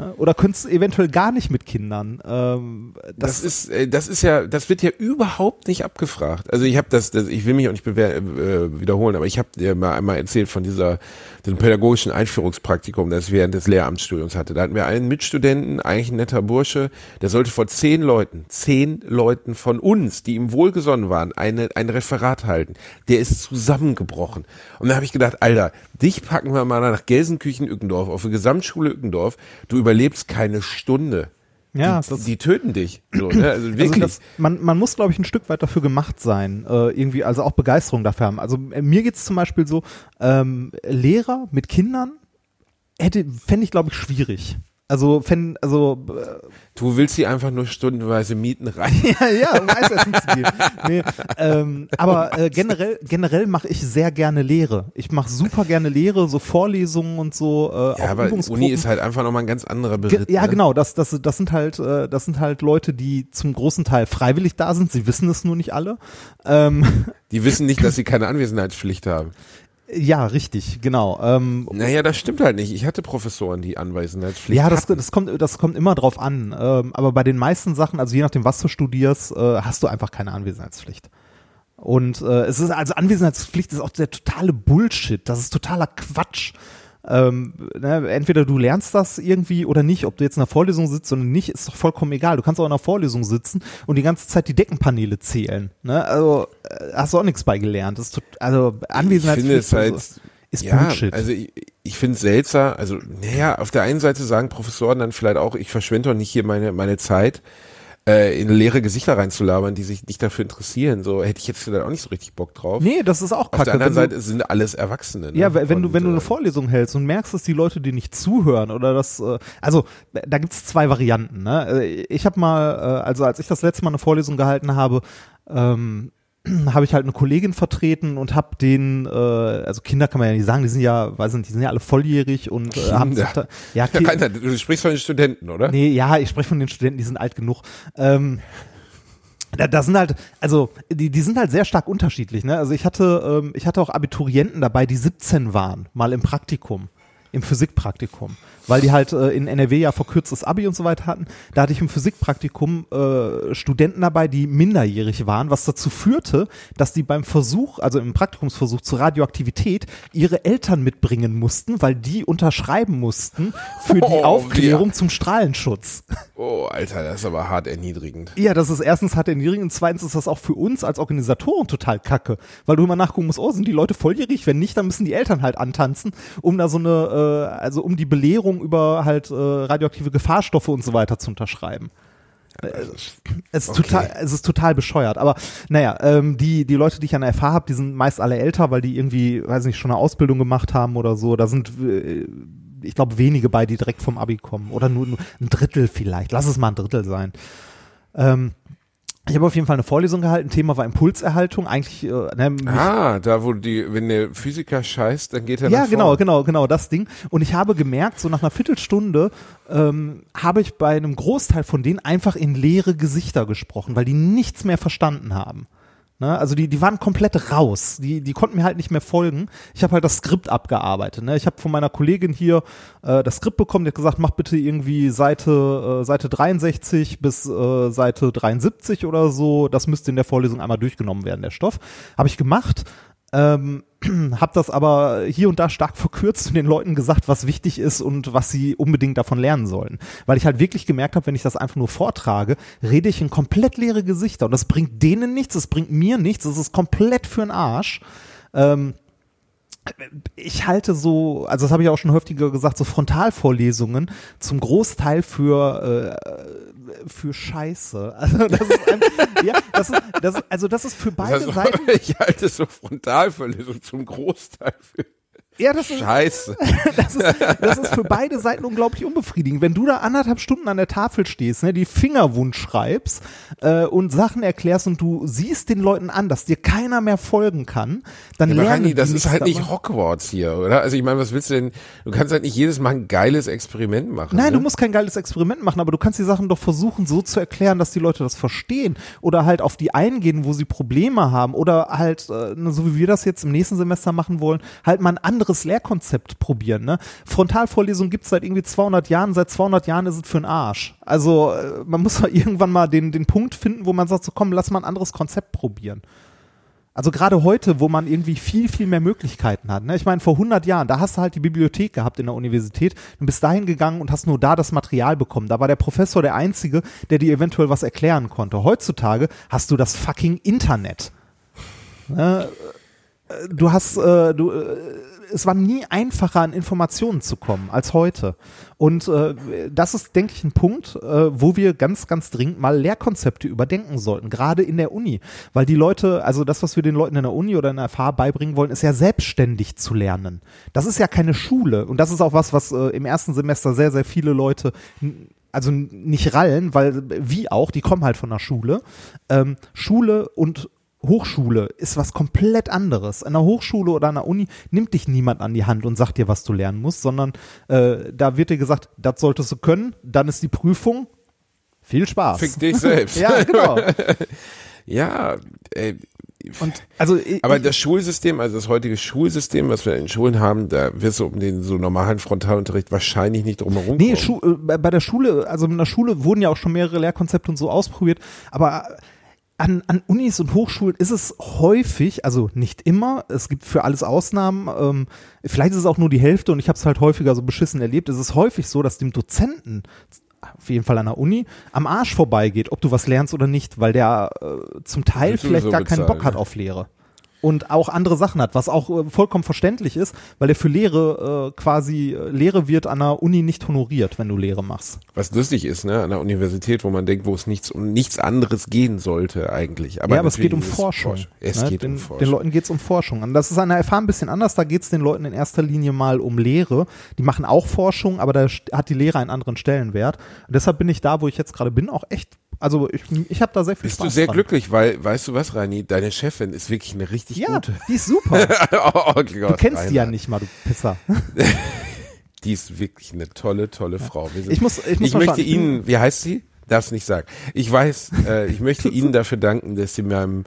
Ne? Oder könntest eventuell gar nicht mit Kindern. Ähm, Das, ist, äh, das ist ja, das wird ja überhaupt nicht abgefragt. Also ich habe das, das, ich will mich auch nicht äh, wiederholen, aber ich habe dir mal einmal erzählt von dieser, dem pädagogischen Einführungspraktikum, das ich während des Lehramtsstudiums hatte. Da hatten wir einen Mitstudenten, eigentlich ein netter Bursche, der sollte vor zehn Leuten, zehn Leuten von uns, die ihm wohlgesonnen waren, eine, ein Referat halten. Der ist zusammengebrochen. Und da habe ich gedacht, Alter, dich packen wir mal nach Gelsenkirchen-Ückendorf auf die Gesamtschule Ückendorf. Du überlebst keine Stunde. ja, die, die töten dich. So, ne? Also wirklich. Also das, man, man muss, glaube ich, ein Stück weit dafür gemacht sein, äh, irgendwie, also auch Begeisterung dafür haben. Also äh, mir geht's zum Beispiel so, ähm, Lehrer mit Kindern hätte, fände ich, glaube ich, schwierig. Also, fänd, also äh, du willst sie einfach nur stundenweise mieten rein. ja, ja, um Eisessen zu gehen. Nee, ähm, aber äh, generell, generell mache ich sehr gerne Lehre. Ich mache super gerne Lehre, so Vorlesungen und so. Äh, Ja, auch aber. Uni ist halt einfach nochmal ein ganz anderer Ge Beritt. ja, ne? genau. Das, das, das sind halt, äh, das sind halt Leute, die zum großen Teil freiwillig da sind. Sie wissen es nur nicht alle. Ähm, Die wissen nicht, dass sie keine Anwesenheitspflicht haben. Ja, richtig, genau. Ähm, Naja, das stimmt halt nicht. Ich hatte Professoren, die Anwesenheitspflicht ja, das, das kommt, das kommt immer drauf an. Ähm, aber bei den meisten Sachen, also je nachdem, was du studierst, äh, hast du einfach keine Anwesenheitspflicht. Und äh, es ist also Anwesenheitspflicht ist auch der totale Bullshit. Das ist totaler Quatsch. Ähm, ne, entweder du lernst das irgendwie oder nicht, ob du jetzt in einer Vorlesung sitzt oder nicht, ist doch vollkommen egal. Du kannst auch in einer Vorlesung sitzen und die ganze Zeit die Deckenpaneele zählen. Ne? Also äh, hast du auch nichts bei gelernt. Das ist tot, also Anwesenheitspflicht es halt, ist, ist ja, Bullshit. also ich, ich finde es seltsam, also naja, auf der einen Seite sagen Professoren dann vielleicht auch, ich verschwende doch nicht hier meine, meine Zeit, äh, in leere Gesichter reinzulabern, die sich nicht dafür interessieren. So hätte ich jetzt vielleicht auch nicht so richtig Bock drauf. nee, das ist auch auf kacke. der anderen Seite sind alles Erwachsene. Ne? Ja, wenn wenn du, Und, wenn du eine äh, Vorlesung hältst und merkst, dass die Leute dir nicht zuhören oder das, äh, also da gibt's zwei Varianten. Ne? Äh, Ich habe mal, äh, also als ich das letzte Mal eine Vorlesung gehalten habe, ähm, habe ich halt eine Kollegin vertreten und habe den, äh, also Kinder kann man ja nicht sagen, die sind ja, weiß nicht, die sind ja alle volljährig und äh, haben sich da, ja, Ja, Rainer, du sprichst von den Studenten, oder? Nee, ja, ich spreche von den Studenten, die sind alt genug. Ähm, da, da sind halt, also die, die sind halt sehr stark unterschiedlich. Ne? Also ich hatte, ähm, ich hatte auch Abiturienten dabei, die 17 waren, mal im Praktikum, im Physikpraktikum, weil die halt äh, in NRW ja verkürztes Abi und so weiter hatten. Da hatte ich im Physikpraktikum äh, Studenten dabei, die minderjährig waren, was dazu führte, dass die beim Versuch, also im Praktikumsversuch zur Radioaktivität, ihre Eltern mitbringen mussten, weil die unterschreiben mussten für die Oh, Aufklärung zum Strahlenschutz. Oh, Alter, das ist aber hart erniedrigend. Ja, das ist erstens hat er niedrig und zweitens ist das auch für uns als Organisatoren total kacke, weil du immer nachgucken musst, oh, sind die Leute volljährig? Wenn nicht, dann müssen die Eltern halt antanzen, um da so eine, äh, also um die Belehrung über halt äh, radioaktive Gefahrstoffe und so weiter zu unterschreiben. Es ist, Okay. total, es ist total bescheuert. Aber naja, ähm, die, die Leute, die ich an der FH habe, die sind meist alle älter, weil die irgendwie, weiß nicht, schon eine Ausbildung gemacht haben oder so. Da sind, äh, ich glaube, wenige bei, die direkt vom Abi kommen. Oder nur, nur ein Drittel vielleicht. Lass es mal ein Drittel sein. Ähm, ich habe auf jeden Fall eine Vorlesung gehalten. Thema war Impulserhaltung. Eigentlich, äh, ne, Ah, da wo die, wenn der Physiker scheißt, dann geht er ja, nach genau, genau, genau, das Ding. Und ich habe gemerkt, so nach einer Viertelstunde ähm, habe ich bei einem Großteil von denen einfach in leere Gesichter gesprochen, weil die nichts mehr verstanden haben. Ne? Also die, die waren komplett raus. Die, die konnten mir halt nicht mehr folgen. Ich habe halt das Skript abgearbeitet. Ne? Ich habe von meiner Kollegin hier äh, das Skript bekommen, die hat gesagt, mach bitte irgendwie Seite, äh, Seite 63 bis äh, Seite 73 oder so. Das müsste in der Vorlesung einmal durchgenommen werden, der Stoff. Habe ich gemacht. Ähm, habe das aber hier und da stark verkürzt und den Leuten gesagt, was wichtig ist und was sie unbedingt davon lernen sollen. Weil ich halt wirklich gemerkt habe, wenn ich das einfach nur vortrage, rede ich in komplett leere Gesichter und das bringt denen nichts, das bringt mir nichts, das ist komplett für den Arsch. Ähm, ich halte so, also das habe ich auch schon häufiger gesagt, so Frontalvorlesungen zum Großteil für äh, für Scheiße. Also das ist, ein, ja, das ist, das also das ist für beide Also, Seiten ich halte so Frontalverlesung zum Großteil für. Ja, das ist, Scheiße. das ist, das ist für beide Seiten unglaublich unbefriedigend. Wenn du da anderthalb Stunden an der Tafel stehst, ne, die Fingerwund schreibst äh, und Sachen erklärst und du siehst den Leuten an, dass dir keiner mehr folgen kann, dann Ja, lernen Rani, das ist halt nicht. Hogwarts hier, oder? Also ich meine, was willst du denn? Du kannst halt nicht jedes Mal ein geiles Experiment machen. Nein, ne? du musst kein geiles Experiment machen, aber du kannst die Sachen doch versuchen, so zu erklären, dass die Leute das verstehen oder halt auf die eingehen, wo sie Probleme haben oder halt, äh, so wie wir das jetzt im nächsten Semester machen wollen, halt mal ein anderes Lehrkonzept probieren. Ne? Frontalvorlesung gibt's seit irgendwie 200 Jahren, seit 200 Jahren ist es für den Arsch. Also äh, man muss irgendwann mal den, den Punkt finden, wo man sagt, so komm, lass mal ein anderes Konzept probieren. Also gerade heute, wo man irgendwie viel, viel mehr Möglichkeiten hat. Ne? Ich meine, vor 100 Jahren, da hast du halt die Bibliothek gehabt in der Universität und bist dahin gegangen und hast nur da das Material bekommen. Da war der Professor der Einzige, der dir eventuell was erklären konnte. Heutzutage hast du das fucking Internet. Ne? Äh, Du hast, äh, du, äh, es war nie einfacher, an Informationen zu kommen als heute. Und äh, das ist, denke ich, ein Punkt, äh, wo wir ganz, ganz dringend mal Lehrkonzepte überdenken sollten, gerade in der Uni. Weil die Leute, also das, was wir den Leuten in der Uni oder in der FH beibringen wollen, ist ja selbstständig zu lernen. Das ist ja keine Schule. Und das ist auch was, was äh, im ersten Semester sehr, sehr viele Leute also nicht rallen, weil wie auch, die kommen halt von der Schule. Ähm, Schule und Hochschule ist was komplett anderes. An der Hochschule oder an der Uni nimmt dich niemand an die Hand und sagt dir, was du lernen musst, sondern äh, da wird dir gesagt, das solltest du können, dann ist die Prüfung. Viel Spaß. Fick dich selbst. ja, genau. Ja, ey, Und also ich, aber das Schulsystem, also das heutige Schulsystem, was wir in Schulen haben, da wirst du um den so normalen Frontalunterricht wahrscheinlich nicht drum herum Nee. Schu äh, bei der Schule, also in der Schule wurden ja auch schon mehrere Lehrkonzepte und so ausprobiert, aber an, an Unis und Hochschulen ist es häufig, also nicht immer, es gibt für alles Ausnahmen, ähm, vielleicht ist es auch nur die Hälfte und ich habe es halt häufiger so beschissen erlebt, es ist häufig so, dass dem Dozenten, auf jeden Fall an der Uni, am Arsch vorbeigeht, ob du was lernst oder nicht, weil der äh, zum Teil vielleicht gar keinen bezahlt, Bock hat auf Lehre. Und auch andere Sachen hat, was auch äh, vollkommen verständlich ist, weil der für Lehre äh, quasi, äh, Lehre wird an der Uni nicht honoriert, wenn du Lehre machst. Was lustig ist, ne, an der Universität, wo man denkt, wo es nichts um nichts anderes gehen sollte eigentlich. Aber ja, aber es geht um es Forschung. Es ne? geht den, um Forschung. Den Leuten geht es um Forschung. Und das ist an der FH ein bisschen anders. Da geht es den Leuten in erster Linie mal um Lehre. Die machen auch Forschung, aber da hat die Lehre einen anderen Stellenwert. Und deshalb bin ich da, wo ich jetzt gerade bin, auch echt. Also ich, ich habe da sehr viel Bist Spaß du sehr dran. glücklich, weil, weißt du was, Rani, deine Chefin ist wirklich eine richtig Ja, gute. die ist super. oh Gott, Du kennst die ja nicht mal, du Pisser. Die ist wirklich eine tolle, tolle Frau. Wir sind, Ich muss- ich muss mal möchte. Ihnen, wie heißt sie? Darf's nicht sagen. Ich weiß, äh, ich möchte Ihnen dafür danken, dass Sie meinem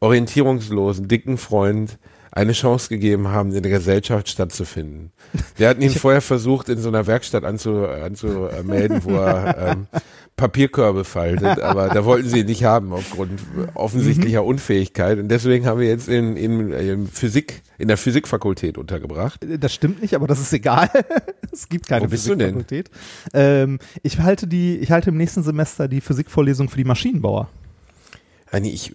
orientierungslosen, dicken Freund eine Chance gegeben haben, in der Gesellschaft stattzufinden. Wir hatten ihn vorher versucht, in so einer Werkstatt anzu, anzumelden, wo er ähm, Papierkörbe faltet, aber da wollten sie ihn nicht haben aufgrund offensichtlicher Mhm. Unfähigkeit. Und deswegen haben wir jetzt in, in, in Physik, in der Physikfakultät untergebracht. Das stimmt nicht, aber das ist egal. es gibt keine Wo bist du denn? Physikfakultät. Ähm, ich halte die, ich halte im nächsten Semester die Physikvorlesung für die Maschinenbauer. Anni, ich,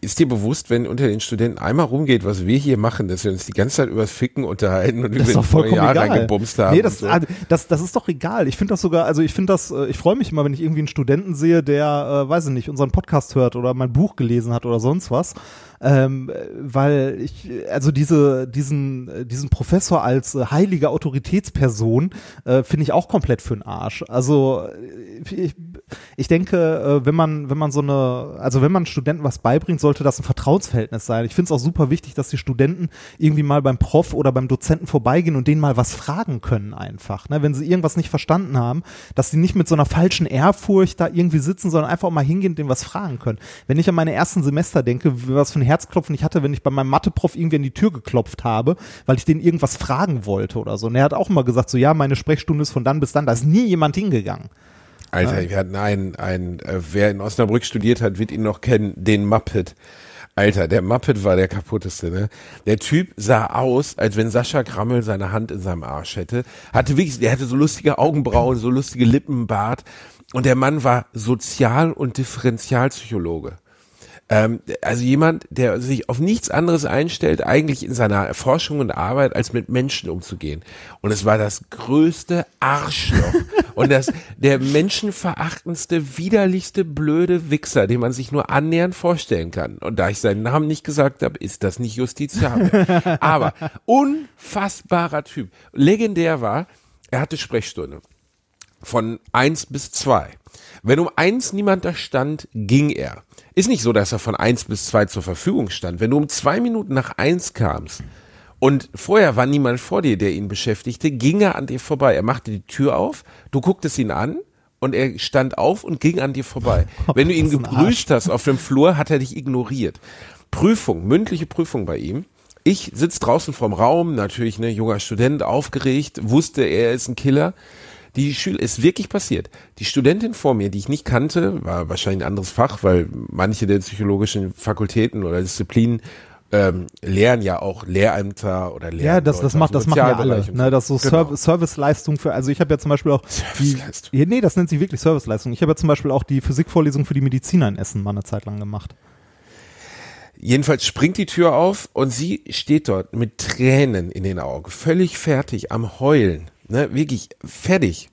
ist dir bewusst, wenn unter den Studenten einmal rumgeht, was wir hier machen, dass wir uns die ganze Zeit übers Ficken unterhalten und über vollkommen Jahre egal. reingebumst haben? Nee, das, so. also, das, das ist doch egal. Ich finde das sogar, also ich finde das, äh, ich freue mich immer, wenn ich irgendwie einen Studenten sehe, der, äh, weiß ich nicht, unseren Podcast hört oder mein Buch gelesen hat oder sonst was. Ähm, äh, weil ich, äh, also diese, diesen, äh, diesen Professor als äh, heilige Autoritätsperson äh, finde ich auch komplett für den Arsch. Also äh, ich, ich denke, äh, wenn man, wenn man so eine, also wenn man Studenten was beibringt, sollte das ein Vertrauensverhältnis sein. Ich finde es auch super wichtig, dass die Studenten irgendwie mal beim Prof oder beim Dozenten vorbeigehen und denen mal was fragen können einfach. Ne? Wenn sie irgendwas nicht verstanden haben, dass sie nicht mit so einer falschen Ehrfurcht da irgendwie sitzen, sondern einfach auch mal hingehen und denen was fragen können. Wenn ich an meine ersten Semester denke, was für ein Herzklopfen ich hatte, wenn ich bei meinem Matheprof irgendwie an die Tür geklopft habe, weil ich den irgendwas fragen wollte oder so. Und er hat auch immer gesagt, so ja, meine Sprechstunde ist von dann bis dann, da ist nie jemand hingegangen. Alter, wir hatten einen, einen äh, wer in Osnabrück studiert hat, wird ihn noch kennen, den Muppet. Alter, der Muppet war der kaputteste, ne? Der Typ sah aus, als wenn Sascha Grammel seine Hand in seinem Arsch hätte. Hatte wirklich, der hatte so lustige Augenbrauen, so lustige Lippen, Bart. Und der Mann war Sozial- und Differentialpsychologe. Ähm, also jemand, der sich auf nichts anderes einstellt, eigentlich in seiner Forschung und Arbeit, als mit Menschen umzugehen. Und es war das größte Arschloch und das der menschenverachtendste, widerlichste, blöde Wichser, den man sich nur annähernd vorstellen kann. Und da ich seinen Namen nicht gesagt habe, ist das nicht justiziabel. Aber unfassbarer Typ. Legendär war, er hatte Sprechstunde von eins bis zwei. Wenn um eins niemand da stand, ging er. Ist nicht so, dass er von eins bis zwei zur Verfügung stand. Wenn du um zwei Minuten nach eins kamst und vorher war niemand vor dir, der ihn beschäftigte, ging er an dir vorbei. Er machte die Tür auf, du gucktest ihn an und er stand auf und ging an dir vorbei. Wenn du ihn gegrüßt hast auf dem Flur, hat er dich ignoriert. Prüfung, mündliche Prüfung bei ihm. Ich sitz draußen vorm Raum, natürlich ne junger Student, aufgeregt, wusste, er ist ein Killer. Die Schüler, ist wirklich passiert. Die Studentin vor mir, die ich nicht kannte, war wahrscheinlich ein anderes Fach, weil manche der psychologischen Fakultäten oder Disziplinen ähm, lehren ja auch Lehrämter oder Lehrer. Ja, das, das macht, das machen ja alle. Ne, das ist so Genau. Serv Serviceleistung für, also ich habe ja zum Beispiel auch die, ja, nee, das nennt sich wirklich Serviceleistung. Ich habe ja zum Beispiel auch die Physikvorlesung für die Mediziner in Essen mal eine Zeit lang gemacht. Jedenfalls springt die Tür auf und sie steht dort mit Tränen in den Augen, völlig fertig, am Heulen, ne, wirklich fertig.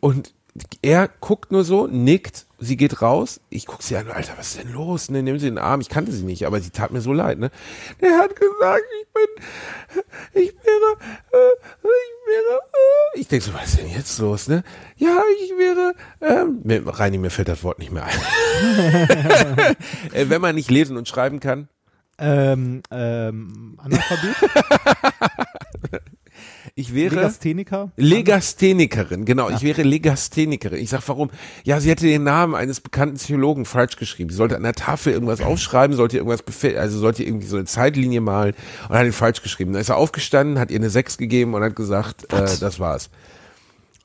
Und er guckt nur so, nickt, sie geht raus, ich guck sie an, Alter, was ist denn los? Ne, nimm sie in den Arm, ich kannte sie nicht, aber sie tat mir so leid, ne. Der hat gesagt, ich bin, ich wäre, äh, ich wäre, äh. ich denk so, was ist denn jetzt los, ne? Ja, ich wäre, ähm, mir, Reini, mir fällt das Wort nicht mehr ein. Äh, Wenn man nicht lesen und schreiben kann, Ähm, ähm, Analphabet? Ich wäre Legastheniker? Legasthenikerin, genau. Ich wäre Legasthenikerin. Ich sag, warum? Ja, sie hätte den Namen eines bekannten Psychologen falsch geschrieben. Sie sollte an der Tafel irgendwas aufschreiben, sollte irgendwas also sollte irgendwie so eine Zeitlinie malen und hat ihn falsch geschrieben. Dann ist er aufgestanden, hat ihr eine 6 gegeben und hat gesagt, äh, das war's.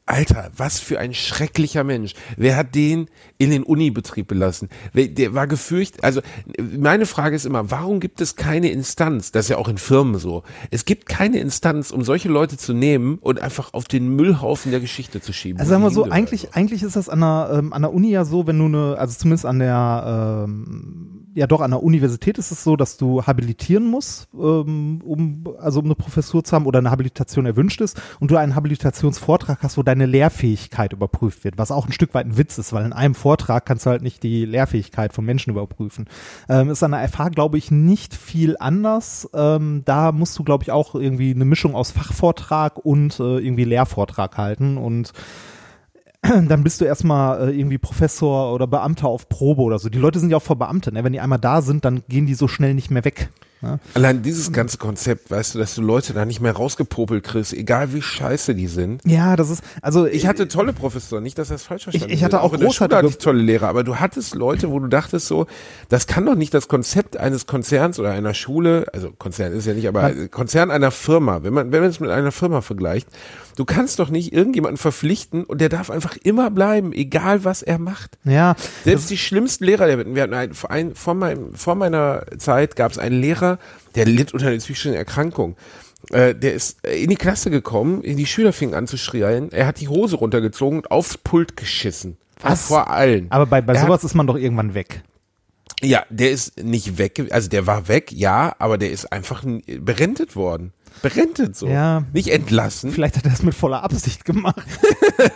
Alter, was für ein schrecklicher Mensch. Wer hat den in den Unibetrieb belassen? Der war gefürchtet. Also meine Frage ist immer, warum gibt es keine Instanz? Das ist ja auch in Firmen so. Es gibt keine Instanz, um solche Leute zu nehmen und einfach auf den Müllhaufen der Geschichte zu schieben. Also sagen wir so, eigentlich, hingehören. eigentlich ist das an der, ähm, an der Uni ja so, wenn du eine, also zumindest an der, ähm, ja doch, an der Universität ist es so, dass du habilitieren musst, ähm, um, also um eine Professur zu haben oder eine Habilitation erwünscht ist und du einen Habilitationsvortrag hast, wo deine Lehrfähigkeit überprüft wird, was auch ein Stück weit ein Witz ist, weil in einem Vortrag kannst du halt nicht die Lehrfähigkeit von Menschen überprüfen. Ähm, ist an der FH, glaube ich, nicht viel anders. Ähm, da musst du, glaube ich, auch irgendwie eine Mischung aus Fachvortrag und äh, irgendwie Lehrvortrag halten und dann bist du erstmal äh, irgendwie Professor oder Beamter auf Probe oder so. Die Leute sind ja auch Verbeamte, ne? Wenn die einmal da sind, dann gehen die so schnell nicht mehr weg. Ne? Allein dieses ganze Konzept, weißt du, dass du Leute da nicht mehr rausgepopelt kriegst, egal wie scheiße die sind. Ja, das ist, also Ich hatte tolle Professoren, nicht, dass das falsch verstanden ich hatte wird. auch in der Schule großartige- hatte ich tolle Lehrer, aber du hattest Leute, wo du dachtest so, das kann doch nicht das Konzept eines Konzerns oder einer Schule, also Konzern ist ja nicht, aber Konzern einer Firma, wenn man, wenn man es mit einer Firma vergleicht, du kannst doch nicht irgendjemanden verpflichten und der darf einfach immer bleiben, egal was er macht. ja, Selbst die schlimmsten Lehrer, wir hatten ein, vor, ein, vor, meinem, vor meiner Zeit gab es einen Lehrer, der litt unter einer psychischen Erkrankung. Äh, der ist in die Klasse gekommen, die Schüler fingen an zu schreien, er hat die Hose runtergezogen und aufs Pult geschissen. Was? Vor allen. aber bei, bei Er hat- sowas ist man doch irgendwann weg. Ja, der ist nicht weg, also der war weg, ja, aber der ist einfach berentet worden. Berentet so. Ja. Nicht entlassen. Vielleicht hat er das mit voller Absicht gemacht.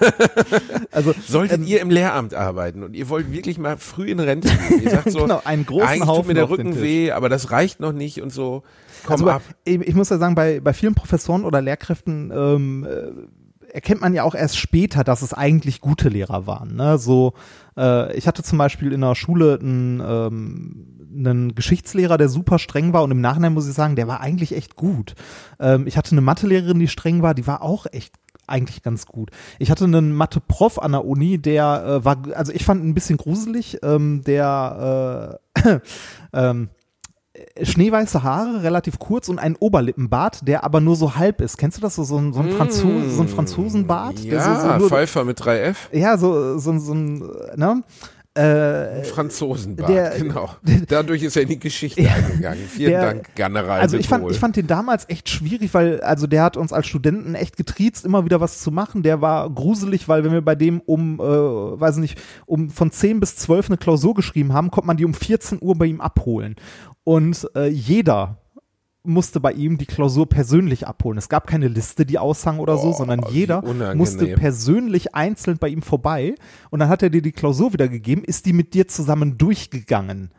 also, Solltet ähm, ihr im Lehramt arbeiten und ihr wollt wirklich mal früh in Rente gehen, ihr sagt so, Genau, einen großen eigentlich tut Haufen mir der Rücken weh, aber das reicht noch nicht und so, komm also ab. Ich, ich muss ja sagen, bei, bei vielen Professoren oder Lehrkräften ähm, äh, erkennt man ja auch erst später, dass es eigentlich gute Lehrer waren. Ne? So, äh, ich hatte zum Beispiel in der Schule einen, ähm, einen Geschichtslehrer, der super streng war und im Nachhinein muss ich sagen, der war eigentlich echt gut. Ähm, ich hatte eine Mathelehrerin, die streng war, die war auch echt eigentlich ganz gut. Ich hatte einen Mathe-Prof an der Uni, der äh, war, also ich fand ihn ein bisschen gruselig, ähm, der äh, ähm, schneeweiße Haare, relativ kurz und ein Oberlippenbart, der aber nur so halb ist. Kennst du das? So, so, ein, so, ein, Franzo so ein Franzosenbart? der Ja, so, so nur, Pfeiffer mit 3F. ja, so, so, so ein, ne? Ein Franzosenbart, der- genau. Dadurch ist er in die Geschichte eingegangen. Vielen der- Dank, General Also ich fand, ich fand den damals echt schwierig, weil also der hat uns als Studenten echt getriezt, immer wieder was zu machen. Der war gruselig, weil wenn wir bei dem um, äh, weiß nicht, um von 10 bis 12 eine Klausur geschrieben haben, konnte man die um 14 Uhr bei ihm abholen. Und äh, jeder musste bei ihm die Klausur persönlich abholen. Es gab keine Liste, die aushang oder so, Oh, sondern jeder musste persönlich einzeln bei ihm vorbei und dann hat er dir die Klausur wiedergegeben, ist die mit dir zusammen durchgegangen.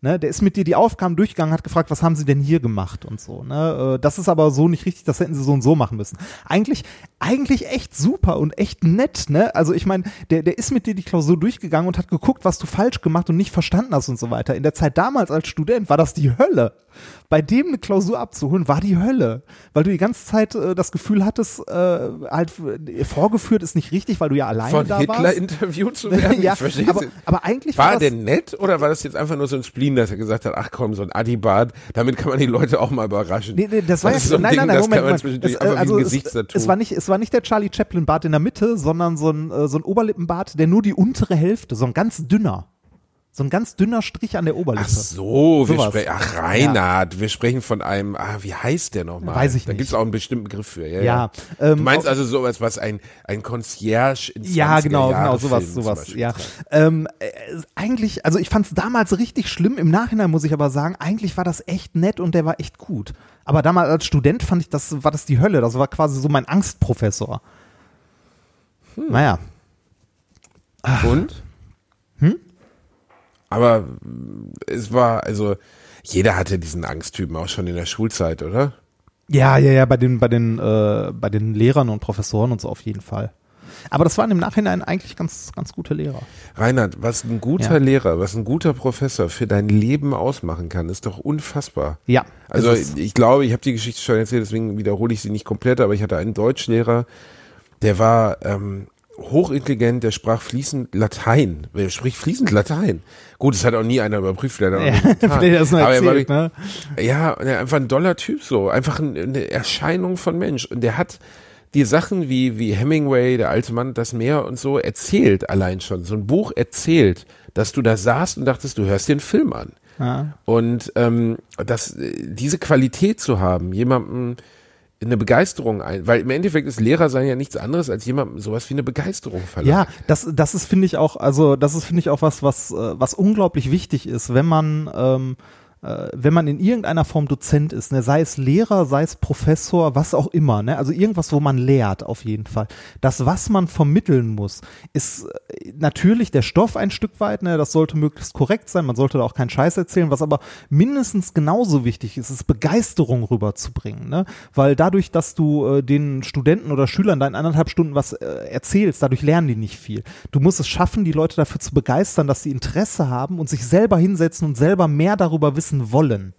Ne, der ist mit dir die Aufgaben durchgegangen, hat gefragt, was haben sie denn hier gemacht und so. Ne? Äh, Das ist aber so nicht richtig, das hätten sie so und so machen müssen. Eigentlich, eigentlich echt super und echt nett. Ne? Also ich meine, der, der ist mit dir die Klausur durchgegangen und hat geguckt, was du falsch gemacht und nicht verstanden hast und so weiter. In der Zeit damals als Student war das die Hölle. Bei dem eine Klausur abzuholen, war die Hölle. Weil du die ganze Zeit äh, das Gefühl hattest, äh, halt äh, vorgeführt ist nicht richtig, weil du ja alleine Von da Hitler warst. interviewt zu werden? ja, aber, aber eigentlich War das, der nett oder war das jetzt einfach nur so ein Spleen, dass er gesagt hat, ach komm, so ein Adibart, damit kann man die Leute auch mal überraschen. Nee, nee, das war ist ja, so ein nein, Ding, nein, nein, das Moment, kann man Moment. zwischendurch Es, also wie ein es, es war nicht, es war nicht der Charlie Chaplin Bart in der Mitte, sondern so ein, äh, so ein Oberlippenbart, der nur die untere Hälfte, so ein ganz dünner, so ein ganz dünner Strich an der Oberlippe. Ach so, wir sprechen, ach Reinhard, wir sprechen von einem, ah, wie heißt der nochmal? Weiß ich Da nicht. gibt's auch einen bestimmten Begriff für. Ja, Ja, ja. ähm, du meinst auch- also sowas, was ein, ein Concierge in 20er Ja, genau, Jahre genau, sowas, Film sowas, ja. Ähm, äh, eigentlich, also ich fand es damals richtig schlimm, im Nachhinein muss ich aber sagen, eigentlich war das echt nett und der war echt gut. Aber damals als Student fand ich, das war das die Hölle, das war quasi so mein Angstprofessor. Hm. Naja, Und? Aber es war, also, jeder hatte diesen Angsttypen auch schon in der Schulzeit, oder? Ja, ja, ja, bei den, bei den, äh, bei den Lehrern und Professoren und so auf jeden Fall. Aber das waren im Nachhinein eigentlich ganz, ganz gute Lehrer. Reinhard, was ein guter Ja. Lehrer, was ein guter Professor für dein Leben ausmachen kann, ist doch unfassbar. Ja. Also ich glaube, ich habe die Geschichte schon erzählt, deswegen wiederhole ich sie nicht komplett, aber ich hatte einen Deutschlehrer, der war ähm, hochintelligent, der sprach fließend Latein. Der spricht fließend Latein. Gut, das hat auch nie einer überprüft, der hat auch Ja, vielleicht mal er war ne? ja, er einfach ein doller Typ so, einfach ein, eine Erscheinung von Mensch. Und der hat die Sachen wie, wie Hemingway, der alte Mann, das Meer und so erzählt allein schon. So ein Buch erzählt, dass du da saßt und dachtest, du hörst dir einen Film an. Ja. Und ähm, das, äh, diese Qualität zu haben, jemandem eine Begeisterung ein, weil im Endeffekt ist Lehrer sein ja nichts anderes als jemandem sowas wie eine Begeisterung verleihen. Ja, das, das ist, finde ich auch, also das ist, finde ich auch was, was, äh, was unglaublich wichtig ist, wenn man, ähm, äh, wenn man in irgendeiner Form Dozent ist, ne, sei es Lehrer, sei es Professor, was auch immer, ne, also irgendwas, wo man lehrt, auf jeden Fall. Das, was man vermitteln muss, ist äh, natürlich der Stoff ein Stück weit, ne, das sollte möglichst korrekt sein, man sollte da auch keinen Scheiß erzählen, was aber mindestens genauso wichtig ist, ist Begeisterung rüberzubringen, ne, weil dadurch, dass du äh, den Studenten oder Schülern da in anderthalb Stunden was äh, erzählst, dadurch lernen die nicht viel. Du musst es schaffen, die Leute dafür zu begeistern, dass sie Interesse haben und sich selber hinsetzen und selber mehr darüber wissen wollen.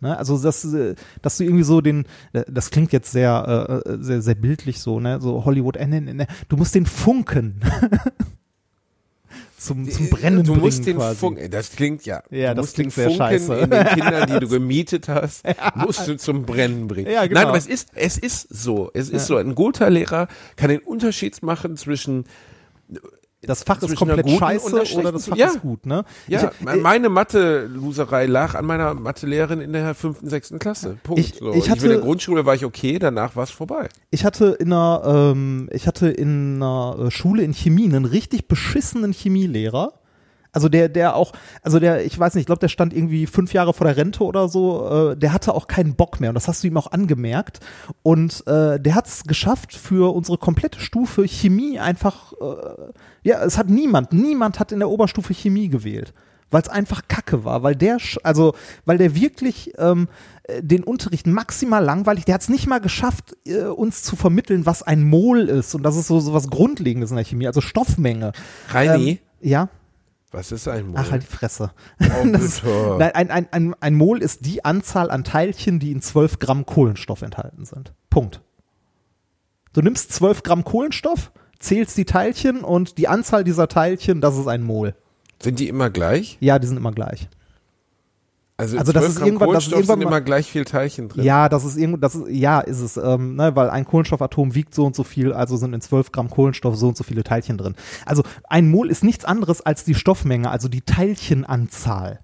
Ne? Also dass, äh, dass du irgendwie so den, äh, das klingt jetzt sehr, äh, sehr, sehr bildlich so, ne, so Hollywood, äh, ne. du musst den Funken zum, zum Brennen du bringen musst den quasi. Funken, das klingt ja, Ja, das klingt sehr Funken scheiße. in den Kindern, die du gemietet hast, musst du zum Brennen bringen. Ja, genau. Nein, aber es ist, es ist so, es ist so, ein guter Lehrer kann den Unterschied machen zwischen Das Fach ist komplett scheiße oder das Fach Ja. ist gut, ne? Ja, ich, meine Mathe-Loserei lag an meiner Mathelehrerin in der fünften, sechsten Klasse. Punkt. Ich- so. ich ich hatte- in der Grundschule war ich okay, danach war es vorbei. ich hatte in einer, ähm, ich hatte in einer äh, Schule in Chemie einen richtig beschissenen Chemielehrer. Also der, der auch, also der, ich weiß nicht, ich glaube, der stand irgendwie fünf Jahre vor der Rente oder so, äh, der hatte auch keinen Bock mehr und das hast du ihm auch angemerkt. Und äh, der hat es geschafft, für unsere komplette Stufe Chemie einfach, äh, ja, es hat niemand, niemand hat in der Oberstufe Chemie gewählt. Weil es einfach Kacke war, weil der, also, weil der wirklich ähm, äh, den Unterricht maximal langweilig, der hat es nicht mal geschafft, äh, uns zu vermitteln, was ein Mol ist. Und das ist so, so was Grundlegendes in der Chemie, also Stoffmenge. Reini, Ähm, ja. Was ist ein Mol? Ach, halt die Fresse. oh, bitte. nein, ein, ein, ein, ein Mol ist die Anzahl an Teilchen, die in 12 Gramm Kohlenstoff enthalten sind. Punkt. Du nimmst 12 Gramm Kohlenstoff, zählst die Teilchen und die Anzahl dieser Teilchen, das ist ein Mol. Sind die immer gleich? Ja, die sind immer gleich. Also, Also das 12 ist irgendwann- das ist irgendwann immer gleich viel Teilchen drin. Ja, das ist irgendwo, das ist, ja, ist es, ähm, ne, weil ein Kohlenstoffatom wiegt so und so viel, also sind in 12 Gramm Kohlenstoff so und so viele Teilchen drin. Also ein Mol ist nichts anderes als die Stoffmenge, also die Teilchenanzahl.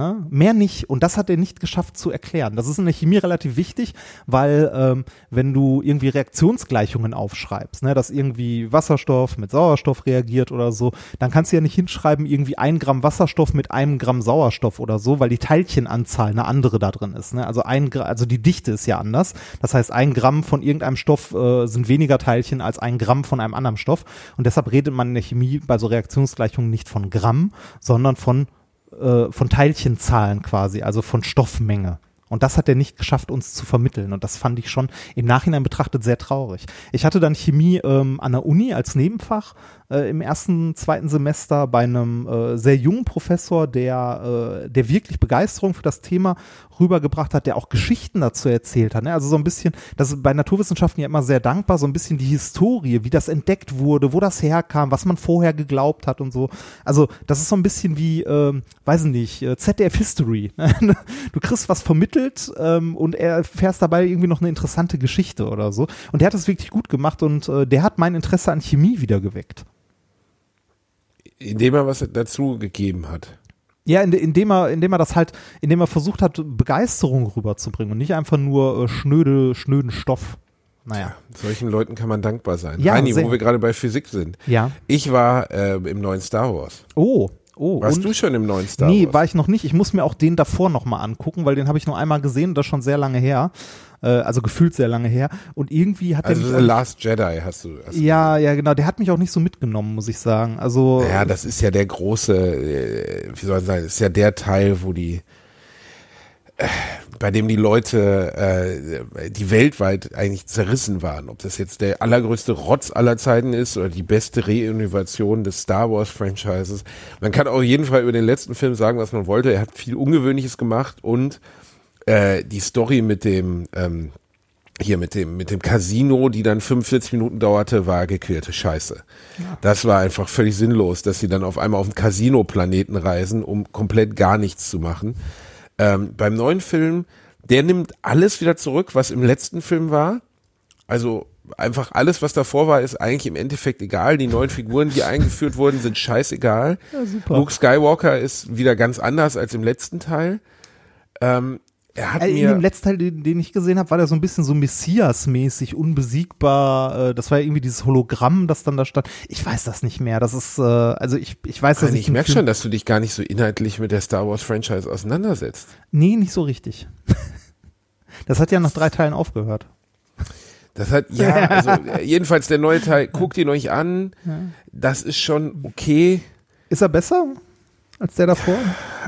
Ne? Mehr nicht. Und das hat er nicht geschafft zu erklären. Das ist in der Chemie relativ wichtig, weil ähm, wenn du irgendwie Reaktionsgleichungen aufschreibst, ne, dass irgendwie Wasserstoff mit Sauerstoff reagiert oder so, dann kannst du ja nicht hinschreiben, irgendwie ein Gramm Wasserstoff mit einem Gramm Sauerstoff oder so, weil die Teilchenanzahl eine andere da drin ist. Ne? Also ein also die Dichte ist ja anders. Das heißt, ein Gramm von irgendeinem Stoff äh, sind weniger Teilchen als ein Gramm von einem anderen Stoff. Und deshalb redet man in der Chemie bei so Reaktionsgleichungen nicht von Gramm, sondern von äh, von Teilchenzahlen quasi, also von Stoffmenge. Und das hat er nicht geschafft, uns zu vermitteln. Und das fand ich schon im Nachhinein betrachtet sehr traurig. Ich hatte dann Chemie ähm, an der Uni als Nebenfach äh, im ersten, zweiten Semester bei einem äh, sehr jungen Professor, der, äh, der wirklich Begeisterung für das Thema rübergebracht hat, der auch Geschichten dazu erzählt hat. Ne? Also so ein bisschen, das ist bei Naturwissenschaften ja immer sehr dankbar, so ein bisschen die Historie, wie das entdeckt wurde, wo das herkam, was man vorher geglaubt hat und so. Also das ist so ein bisschen wie, ähm, weiß ich nicht, äh, ZDF History. du kriegst was vermittelt ähm, und er erfährst dabei irgendwie noch eine interessante Geschichte oder so. Und der hat das wirklich gut gemacht und äh, der hat mein Interesse an Chemie wieder geweckt. Indem er was dazu gegeben hat. Ja, in, indem er, indem er das halt, indem er versucht hat, Begeisterung rüberzubringen und nicht einfach nur äh, schnöde, schnöden Stoff. Naja. Solchen Leuten kann man dankbar sein. Ja, sehr. wo wir gerade bei Physik sind. Ja. Ich war äh, im neuen Star Wars. Oh, oh. Warst du schon im neuen Star nee, Wars? war ich noch nicht. Ich muss mir auch den davor nochmal angucken, weil den habe ich nur einmal gesehen und das schon sehr lange her. Äh, also gefühlt sehr lange her. Und irgendwie hat also er The mich. auch- Last Jedi hast du. Hast du Ja, ja, genau. Der hat mich auch nicht so mitgenommen, muss ich sagen. Also. Ja, das ist ja der große, äh, wie soll ich sagen, ist ja der Teil, wo die, bei dem die Leute, äh, die weltweit eigentlich zerrissen waren. Ob das jetzt der allergrößte Rotz aller Zeiten ist oder die beste Reinnovation des Star Wars Franchises. Man kann auf jeden Fall über den letzten Film sagen, was man wollte. Er hat viel Ungewöhnliches gemacht und äh, die Story mit dem, ähm, hier mit dem, mit dem Casino, die dann 45 Minuten dauerte, war gequälte Scheiße. Das war einfach völlig sinnlos, dass sie dann auf einmal auf den Casino-Planeten reisen, um komplett gar nichts zu machen. Ähm, beim neuen Film, der nimmt alles wieder zurück, was im letzten Film war. Also einfach alles, was davor war, ist eigentlich im Endeffekt egal. Die neuen Figuren, die eingeführt wurden, sind scheißegal. Luke Skywalker ist wieder ganz anders als im letzten Teil. Ähm, er hat Äh, In dem letzten Teil, den, den ich gesehen habe, war der so ein bisschen so Messias-mäßig, unbesiegbar. Äh, Das war ja irgendwie dieses Hologramm, das dann da stand. Ich weiß das nicht mehr. Das ist, äh, also ich, ich weiß, dass Nein, ich. merke Film- schon, dass du dich gar nicht so inhaltlich mit der Star Wars Franchise auseinandersetzt. Nee, nicht so richtig. Das hat ja nach drei Teilen aufgehört. Das hat, ja, also jedenfalls der neue Teil, guckt ihn euch an. Das ist schon okay. Ist er besser als der davor?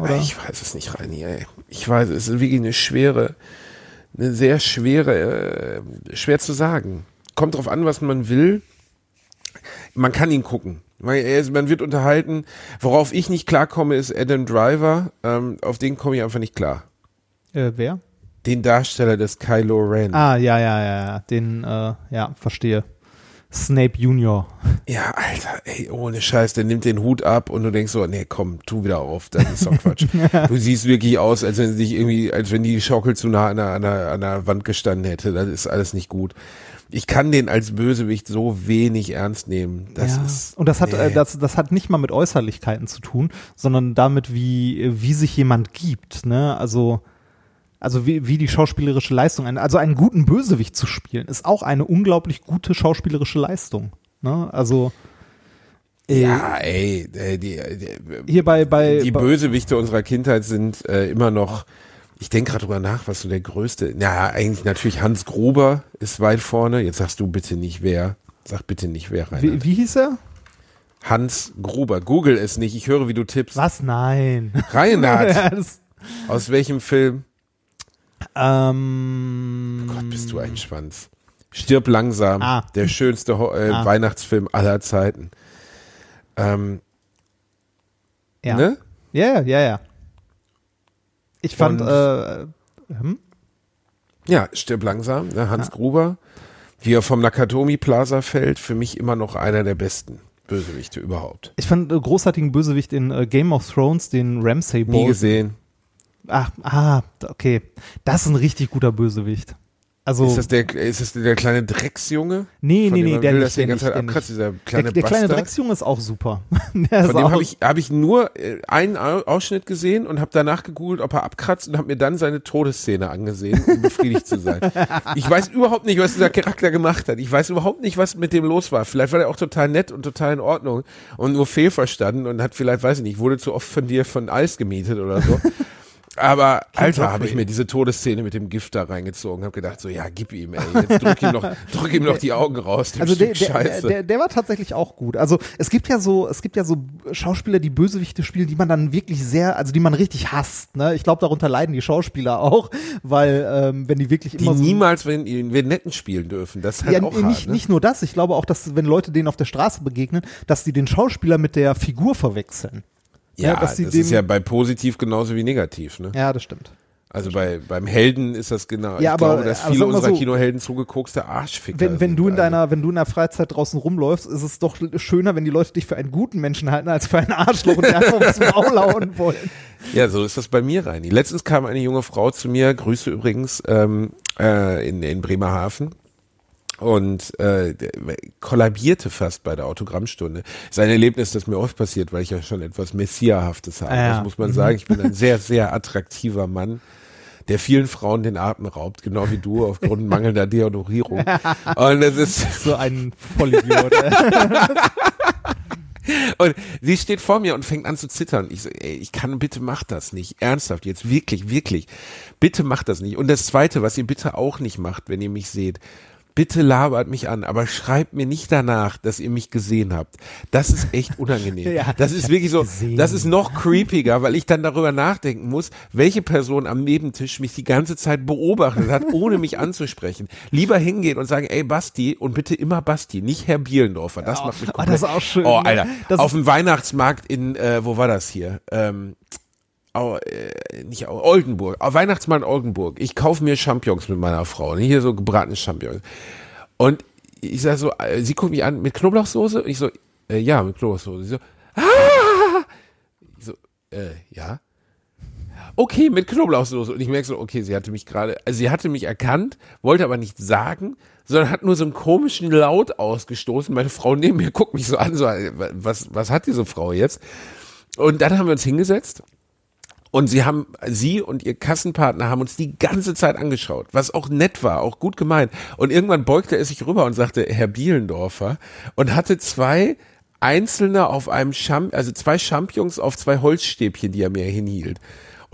Oder? Ich weiß es nicht, Reini, ey. Ich weiß, es ist wirklich eine schwere, eine sehr schwere, äh, schwer zu sagen. Kommt drauf an, was man will. Man kann ihn gucken. Man, wird unterhalten. Worauf ich nicht klarkomme, ist Adam Driver. Ähm, auf den komme ich einfach nicht klar. Äh, wer? Den Darsteller des Kylo Ren. Ah, ja, ja, ja, ja. Den, äh, ja, verstehe. Snape Junior. Ja, Alter, ey, ohne Scheiß, der nimmt den Hut ab und du denkst so, nee, komm, tu wieder auf, das ist doch Quatsch. du siehst wirklich aus, als wenn sich irgendwie, als wenn die Schaukel zu nah an der, an der, an der Wand gestanden hätte. Das ist alles nicht gut. Ich kann den als Bösewicht so wenig ernst nehmen. Das ja. ist. Und das hat, nee. äh, das, das hat nicht mal mit Äußerlichkeiten zu tun, sondern damit, wie, wie sich jemand gibt, ne? Also, also wie, wie die schauspielerische Leistung, also einen guten Bösewicht zu spielen, ist auch eine unglaublich gute schauspielerische Leistung. Ne? Also äh, ja, ey, äh, die, die, hier bei, bei, die bei Bösewichte unserer Kindheit sind äh, immer noch. Ich denke gerade drüber nach, was so der größte. Na, eigentlich natürlich Hans Gruber ist weit vorne. Jetzt sagst du bitte nicht wer. Sag bitte nicht wer rein. wie, wie hieß er? Hans Gruber. Google es nicht. Ich höre, wie du tippst. Was? Nein. Reinhard. Ja, Aus welchem Film? Ähm, Gott, bist du ein Schwanz. Stirb langsam. Ah. Der schönste Ho äh, Ah. Weihnachtsfilm aller Zeiten. Ähm, ja. ne? ja, ja, ja. Ich fand, Und- äh, hm? Ja, Stirb langsam. Ne? Hans Gruber. Wie er vom Nakatomi Plaza fällt. Für mich immer noch einer der besten Bösewichte überhaupt. ich fand äh, großartigen Bösewicht in äh, Game of Thrones, den Ramsay Nie Bolton. gesehen. Ach, ah, okay. Das ist ein richtig guter Bösewicht. Also, Ist das der, ist das der kleine Drecksjunge? nee, nee, nee, der will, nicht, der der nicht, der abkratzt, Der, kleine der kleine Bastard. Drecksjunge ist auch super. Der Von dem habe ich, hab ich nur äh, einen Au- Ausschnitt gesehen und habe danach gegoogelt, ob er abkratzt und habe mir dann seine Todesszene angesehen, um befriedigt zu sein. Ich weiß überhaupt nicht, was dieser Charakter gemacht hat. Ich weiß überhaupt nicht, was mit dem los war. Vielleicht war er auch total nett und total in Ordnung und nur fehlverstanden und hat vielleicht, weiß ich nicht, wurde zu oft von dir von Eis gemietet oder so. Aber Alter, habe ich mir diese Todesszene mit dem Gift da reingezogen, habe gedacht so, ja, gib ihm, ey, jetzt drück ihm noch, drück ihm noch die Augen raus, Also der, Stück der, Scheiße. der, der war tatsächlich auch gut. Also es gibt ja so, es gibt ja so Schauspieler, die Bösewichte spielen, die man dann wirklich sehr, also die man richtig hasst. Ne? Ich glaube, darunter leiden die Schauspieler auch, weil ähm, wenn die wirklich die immer so niemals, wenn wir netten spielen dürfen, das ist halt ja, auch nicht, hart, ne? nicht nur das, ich glaube auch, dass wenn Leute denen auf der Straße begegnen, dass die den Schauspieler mit der Figur verwechseln. Ja, Ja, das ist ja bei positiv genauso wie negativ, ne? Ja, das stimmt. Also bei beim Helden ist das genau. Ja, ich aber- glaube, dass aber viele unserer so, Kinohelden zugekokste Arschficker Wenn, wenn du in Also, deiner, wenn du in der Freizeit draußen rumläufst, ist es doch schöner, wenn die Leute dich für einen guten Menschen halten, als für einen Arschloch und einfach aufs Maul hauen wollen. Ja, so ist das bei mir, Reini. Letztens kam eine junge Frau zu mir, Grüße übrigens, ähm, äh, in, in Bremerhaven. Und äh, kollabierte fast bei der Autogrammstunde. Ist ein Erlebnis, das mir oft passiert, weil ich ja schon etwas Messiahaftes habe. Ah, ja. Das muss man sagen. Ich bin ein sehr, sehr attraktiver Mann, der vielen Frauen den Atem raubt, genau wie du, aufgrund mangelnder Deodorierung. Und es ist So ein Vollidiot. Und sie steht vor mir und fängt an zu zittern. Ich so, ey, ich kann, bitte mach das nicht. Ernsthaft, jetzt wirklich, wirklich. Bitte macht das nicht. Und das zweite, was ihr bitte auch nicht macht, wenn ihr mich seht. Bitte labert mich an, aber schreibt mir nicht danach, dass ihr mich gesehen habt. Das ist echt unangenehm. Ja, das ist wirklich so, gesehen. das ist noch creepiger, weil ich dann darüber nachdenken muss, welche Person am Nebentisch mich die ganze Zeit beobachtet hat, ohne mich anzusprechen. Lieber hingehen und sagen, ey Basti und bitte immer Basti, nicht Herr Bielendorfer. Das macht mich oh, komplett. das ist auch schön, Oh, ne? Alter. Auf dem Weihnachtsmarkt in, äh, wo war das hier? Ähm, Au, äh, nicht Oldenburg, Au, Weihnachtsmarkt in Oldenburg. Ich kaufe mir Champignons mit meiner Frau, ne? hier so gebratene Champignons. Und ich sag so, äh, sie guckt mich an mit Knoblauchsoße und ich so, äh, ja, mit Knoblauchsoße. Sie so, ah! Ich so, äh, ja. Okay, mit Knoblauchsoße. Und ich merke so, okay, sie hatte mich gerade, also sie hatte mich erkannt, wollte aber nichts sagen, sondern hat nur so einen komischen Laut ausgestoßen. Meine Frau neben mir guckt mich so an, so, was, was hat diese Frau jetzt? Und dann haben wir uns hingesetzt und sie haben, sie und ihr Kassenpartner haben uns die ganze Zeit angeschaut, was auch nett war, auch gut gemeint. Und irgendwann beugte er sich rüber und sagte, Herr Bielendorfer, und hatte zwei einzelne auf einem Champ, also zwei Champignons auf zwei Holzstäbchen, die er mir hinhielt.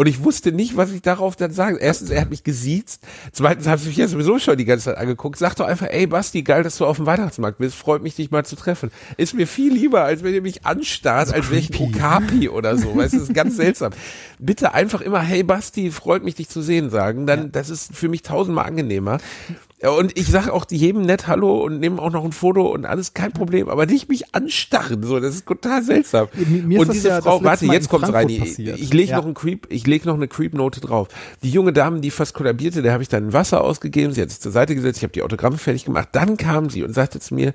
Und ich wusste nicht, was ich darauf dann sagen. Erstens, er hat mich gesiezt. Zweitens habe ich mich ja sowieso schon die ganze Zeit angeguckt. Sag doch einfach, ey Basti, geil, dass du auf dem Weihnachtsmarkt bist. Freut mich, dich mal zu treffen. Ist mir viel lieber, als wenn ihr mich anstarrt, als wäre ich ein Okapi oder so. Weißt du, das ist ganz seltsam. Bitte einfach immer, hey Basti, freut mich, dich zu sehen sagen. Dann, das ist für mich tausendmal angenehmer. Und ich sage auch jedem nett Hallo und nehme auch noch ein Foto und alles kein Problem, aber nicht mich anstarren, so, das ist total seltsam. Mir- mir und diese ja Frau, warte, Mal jetzt kommt's rein. Ich, ich lege Ja. noch ein Creep, ich lege noch eine Creep-Note drauf. Die junge Dame, die fast kollabierte, der habe ich dann Wasser ausgegeben, sie hat sich zur Seite gesetzt, ich habe die Autogramme fertig gemacht. Dann kam sie und sagte zu mir,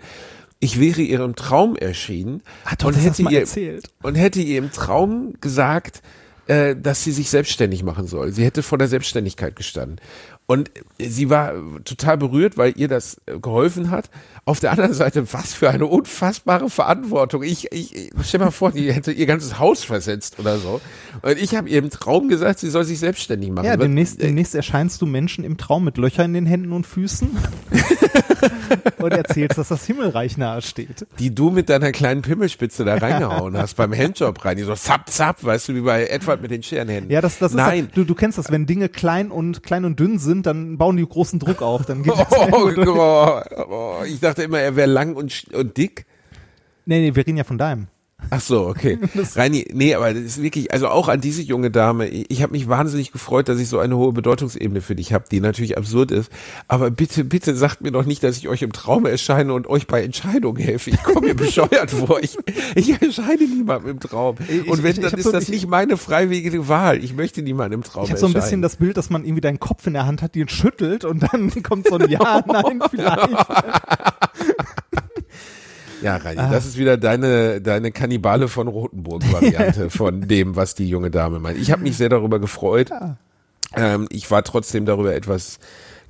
ich wäre ihrem Traum erschienen Hat doch und hätte ihr erzählt. und hätte ihr im Traum gesagt, äh, dass sie sich selbstständig machen soll. Sie hätte vor der Selbstständigkeit gestanden. Und sie war total berührt, weil ihr das äh, geholfen hat. Auf der anderen Seite, was für eine unfassbare Verantwortung. Ich, ich, ich stell mal vor, die hätte ihr ganzes Haus versetzt oder so. Und ich habe ihr im Traum gesagt, sie soll sich selbstständig machen. Ja, demnächst, äh, demnächst erscheinst du Menschen im Traum mit Löchern in den Händen und Füßen und erzählst, dass das Himmelreich nahe steht. die du mit deiner kleinen Pimmelspitze da reingehauen hast beim Handjob rein. Die so zapp, zapp, weißt du, wie bei Edward mit den Scherenhänden. Ja, das, das Nein. ist, du, du kennst das, wenn Dinge klein und klein und dünn sind, dann bauen die großen Druck auf, dann geht das Oh, oh, oh, ich dachte immer, er wäre lang und, und dick. Nee, nee, wir reden ja von deinem. Ach so, okay. Reini, nee, aber das ist wirklich, also auch an diese junge Dame, ich, habe mich wahnsinnig gefreut, dass ich so eine hohe Bedeutungsebene für dich habe, die natürlich absurd ist. Aber bitte, bitte sagt mir doch nicht, dass ich euch im Traum erscheine und euch bei Entscheidungen helfe. Ich komme mir bescheuert vor. Ich, ich erscheine niemandem im Traum. Ich- und wenn, ich- ich dann ist so- das ich- nicht meine freiwillige Wahl. Ich möchte niemandem im Traum Ich habe so ein bisschen erscheinen. das Bild, dass man irgendwie deinen Kopf in der Hand hat, den schüttelt und dann kommt so ein Ja, nein, vielleicht. Ja, Reini, das ist wieder deine, deine Kannibale von Rotenburg-Variante von dem, was die junge Dame meint. Ich habe mich sehr darüber gefreut. Ähm, ich war trotzdem darüber etwas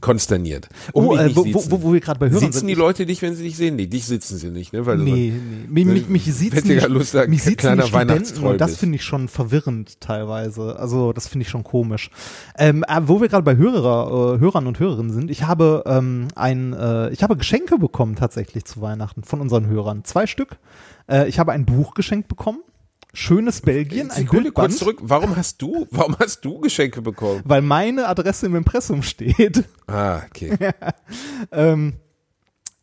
konsterniert. Um Oh, äh, nicht wo, wo, wo wir gerade bei Hörern Sitzen sind. die Leute dich, wenn sie dich sehen? Nee, dich sitzen sie nicht, ne? Weil Nee, nee. Mich, mich, mich fettiger, nicht, lustiger, mich kleiner nicht Studenten und das finde ich schon verwirrend teilweise. Also das finde ich schon komisch. Ähm, äh, wo wir gerade bei Hörer, äh, Hörern und Hörerinnen sind, ich habe ähm, ein, äh, ich habe Geschenke bekommen tatsächlich zu Weihnachten von unseren Hörern. Zwei Stück. Äh, ich habe ein Buch geschenkt bekommen. Schönes Belgien, ein Sekunde, Bildband, kurz zurück. Warum hast du, warum hast du Geschenke bekommen? weil meine Adresse im Impressum steht. Ah, okay. Ähm,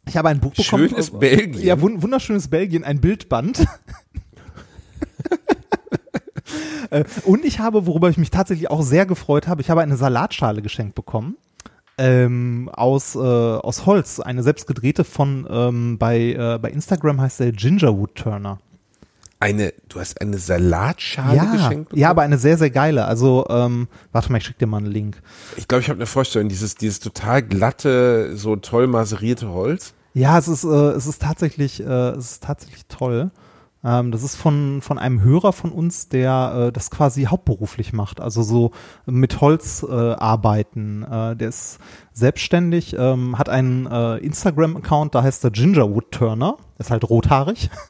ich habe ein Buch bekommen. Schönes äh, Belgien. Ja, wun wunderschönes Belgien, ein Bildband. Äh, Und ich habe, worüber ich mich tatsächlich auch sehr gefreut habe, ich habe eine Salatschale geschenkt bekommen. Ähm, aus, äh, aus Holz, eine selbstgedrehte von, ähm, bei, äh, bei Instagram heißt der Gingerwood Turner. Eine, du hast eine Salatschale ja, geschenkt bekommen? ja, aber eine sehr, sehr geile. Also, ähm, warte mal, ich schick dir mal einen Link. Ich glaube, ich habe eine Vorstellung, dieses, dieses total glatte, so toll maserierte Holz. Ja, es ist, äh, es ist tatsächlich, äh, es ist tatsächlich toll. Ähm, das ist von, von einem Hörer von uns, der äh, das quasi hauptberuflich macht. Also so mit Holz äh, arbeiten. Äh, der ist selbstständig, ähm, hat einen äh, Instagram-Account, da heißt er Gingerwood Turner. Der ist halt rothaarig.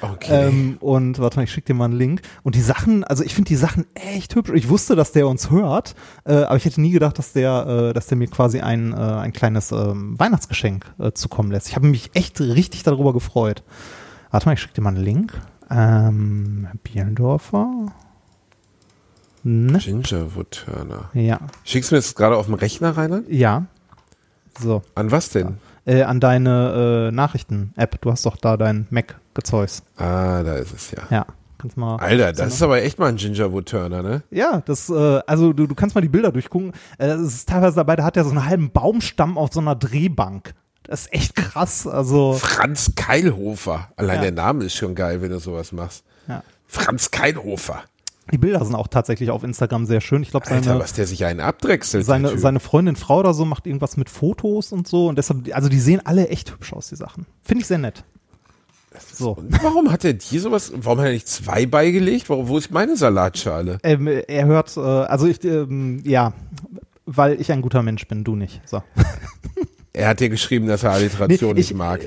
Okay. Ähm, und warte mal, ich schicke dir mal einen Link. Und die Sachen, also ich finde die Sachen echt hübsch. Ich wusste, dass der uns hört, äh, aber ich hätte nie gedacht, dass der, äh, dass der mir quasi ein, äh, ein kleines ähm, Weihnachtsgeschenk äh, zukommen lässt. Ich habe mich echt richtig darüber gefreut. Warte mal, ich schicke dir mal einen Link. Ähm, Bielendorfer. Ne? Gingerwood Turner. Ja. Schickst du mir das gerade auf dem Rechner rein? Ja. So. An was denn? Äh, an deine äh, Nachrichten-App. Du hast doch da dein Mac-Gezeugs. Ah, da ist es ja. Ja. Kannst mal. Alter, das ist aber echt mal ein Gingerwood Turner, ne? Ja, das, äh, also du, du kannst mal die Bilder durchgucken. Äh, es ist teilweise dabei, da hat er so einen halben Baumstamm auf so einer Drehbank. Das ist echt krass. Also, Franz Keilhofer. Allein Ja. der Name ist schon geil, wenn du sowas machst. ja. Franz Keilhofer. Die Bilder sind auch tatsächlich auf Instagram sehr schön. Ich glaube, Alter, seine, was der sich einen abdrechselt. der seine, seine Freundin Frau oder so macht irgendwas mit Fotos und so. Und deshalb, also die sehen alle echt hübsch aus, die Sachen. Finde ich sehr nett. So. Warum hat er die sowas, warum hat er nicht zwei beigelegt? Warum, wo ist meine Salatschale? Ähm, er hört, äh, also ich, ähm, ja, weil ich ein guter Mensch bin, du nicht. So. Er hat dir geschrieben, dass er Alliteration Nee, ich- nicht mag.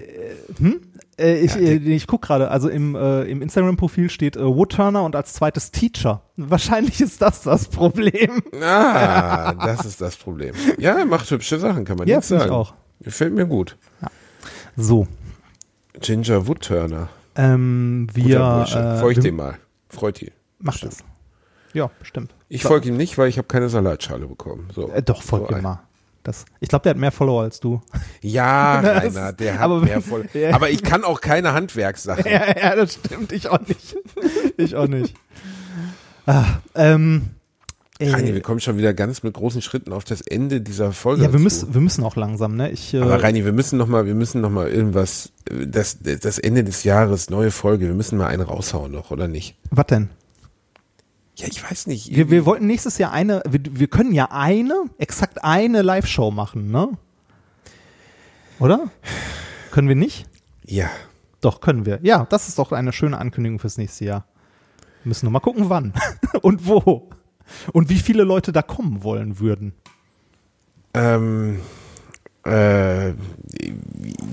Äh, ich äh, ich guck gerade, also im, äh, im Instagram-Profil steht äh, Woodturner und als zweites Teacher. Wahrscheinlich ist das das Problem. Ah, das ist das Problem. Ja, er macht hübsche Sachen, kann man Ja, nicht finde ich sagen. auch. Gefällt mir gut. So, Ginger Wood Turner. ähm, wir, äh, Folgt dem mal. Freut ihn. Mach das. Ja, bestimmt. Ich So. folge ihm nicht, weil ich habe keine Salatschale bekommen. So. Äh, doch, folgt so ihm mal. Das, ich glaube, der hat mehr Follower als du. Ja, Das- Rainer, der hat aber mehr voll. Ja. Aber ich kann auch keine Handwerkssachen. ja, ja, das stimmt. Ich auch nicht. ich auch nicht. Ah, ähm, äh, Reini, wir kommen schon wieder ganz mit großen Schritten auf das Ende dieser Folge. ja, wir müssen, wir müssen auch langsam, ne? Ich, äh, Aber Reini, wir müssen noch mal, wir müssen noch mal irgendwas, äh, das, das Ende des Jahres, neue Folge, wir müssen mal einen raushauen noch, oder nicht? was denn? Ja, ich weiß nicht. Wir, wir wollten nächstes Jahr eine, wir, wir können ja eine, exakt eine Live-Show machen, ne? Oder? Können wir nicht? ja, Doch, können wir. Ja, das ist doch eine schöne Ankündigung fürs nächste Jahr. Wir müssen nur mal gucken, wann und wo. Und wie viele Leute da kommen wollen würden. ähm, äh,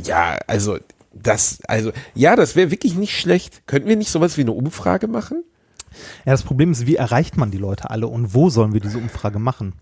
ja, also das, also ja, das wäre wirklich nicht schlecht. Könnten wir nicht sowas wie eine Umfrage machen? Ja, das Problem ist, wie erreicht man die Leute alle und wo sollen wir diese Umfrage machen?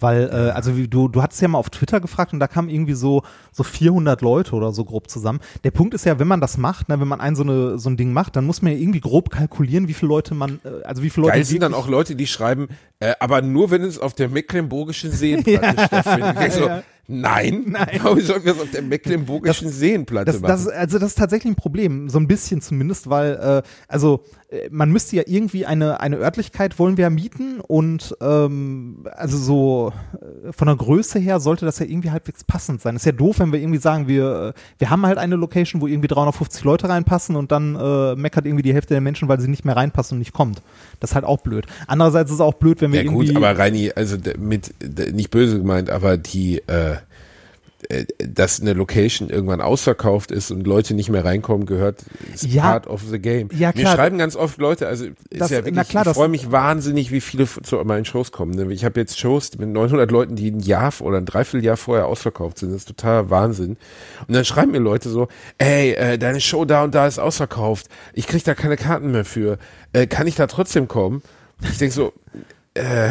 Weil, äh, also wie, du, du hattest ja mal auf Twitter gefragt und da kamen irgendwie so, so 400 Leute oder so grob zusammen. Der Punkt ist ja, wenn man das macht, ne, wenn man ein so, eine, so ein Ding macht, dann muss man ja irgendwie grob kalkulieren, wie viele Leute man, äh, also wie viele Leute Geil sind dann auch Leute, die schreiben, äh, aber nur wenn es auf der Mecklenburgischen Seenplatte stattfindet. Ich denk so, ja. Nein, Nein. warum sollten wir es auf der Mecklenburgischen Seenplatte Das, machen? das, also das ist tatsächlich ein Problem, so ein bisschen zumindest, weil äh, also äh, man müsste ja irgendwie eine eine Örtlichkeit wollen wir mieten und ähm, also so äh, von der Größe her sollte das ja irgendwie halbwegs passend sein. ist ja doof, wenn wir irgendwie sagen, wir äh, wir haben halt eine Location, wo irgendwie 350 Leute reinpassen und dann äh, meckert irgendwie die Hälfte der Menschen, weil sie nicht mehr reinpassen und nicht kommt. Das ist halt auch blöd. Andererseits ist es auch blöd, wenn wir ja irgendwie gut, aber Reini, also mit nicht böse gemeint, aber die äh, äh, dass eine Location irgendwann ausverkauft ist und Leute nicht mehr reinkommen, gehört ist Ja. part of the game. Ja, Mir klar. schreiben ganz oft Leute, also ist Das- ja na wirklich, klar, ich freue mich wahnsinnig, wie viele zu meinen Shows kommen. ne? Ich habe jetzt Shows mit 900 Leuten, die ein Jahr oder ein Dreivierteljahr vorher ausverkauft sind. Das ist total Wahnsinn. Und dann schreiben mir Leute so, ey, äh, deine Show da und da ist ausverkauft. Ich krieg da keine Karten mehr für. Äh, kann ich da trotzdem kommen? Ich denk so, äh,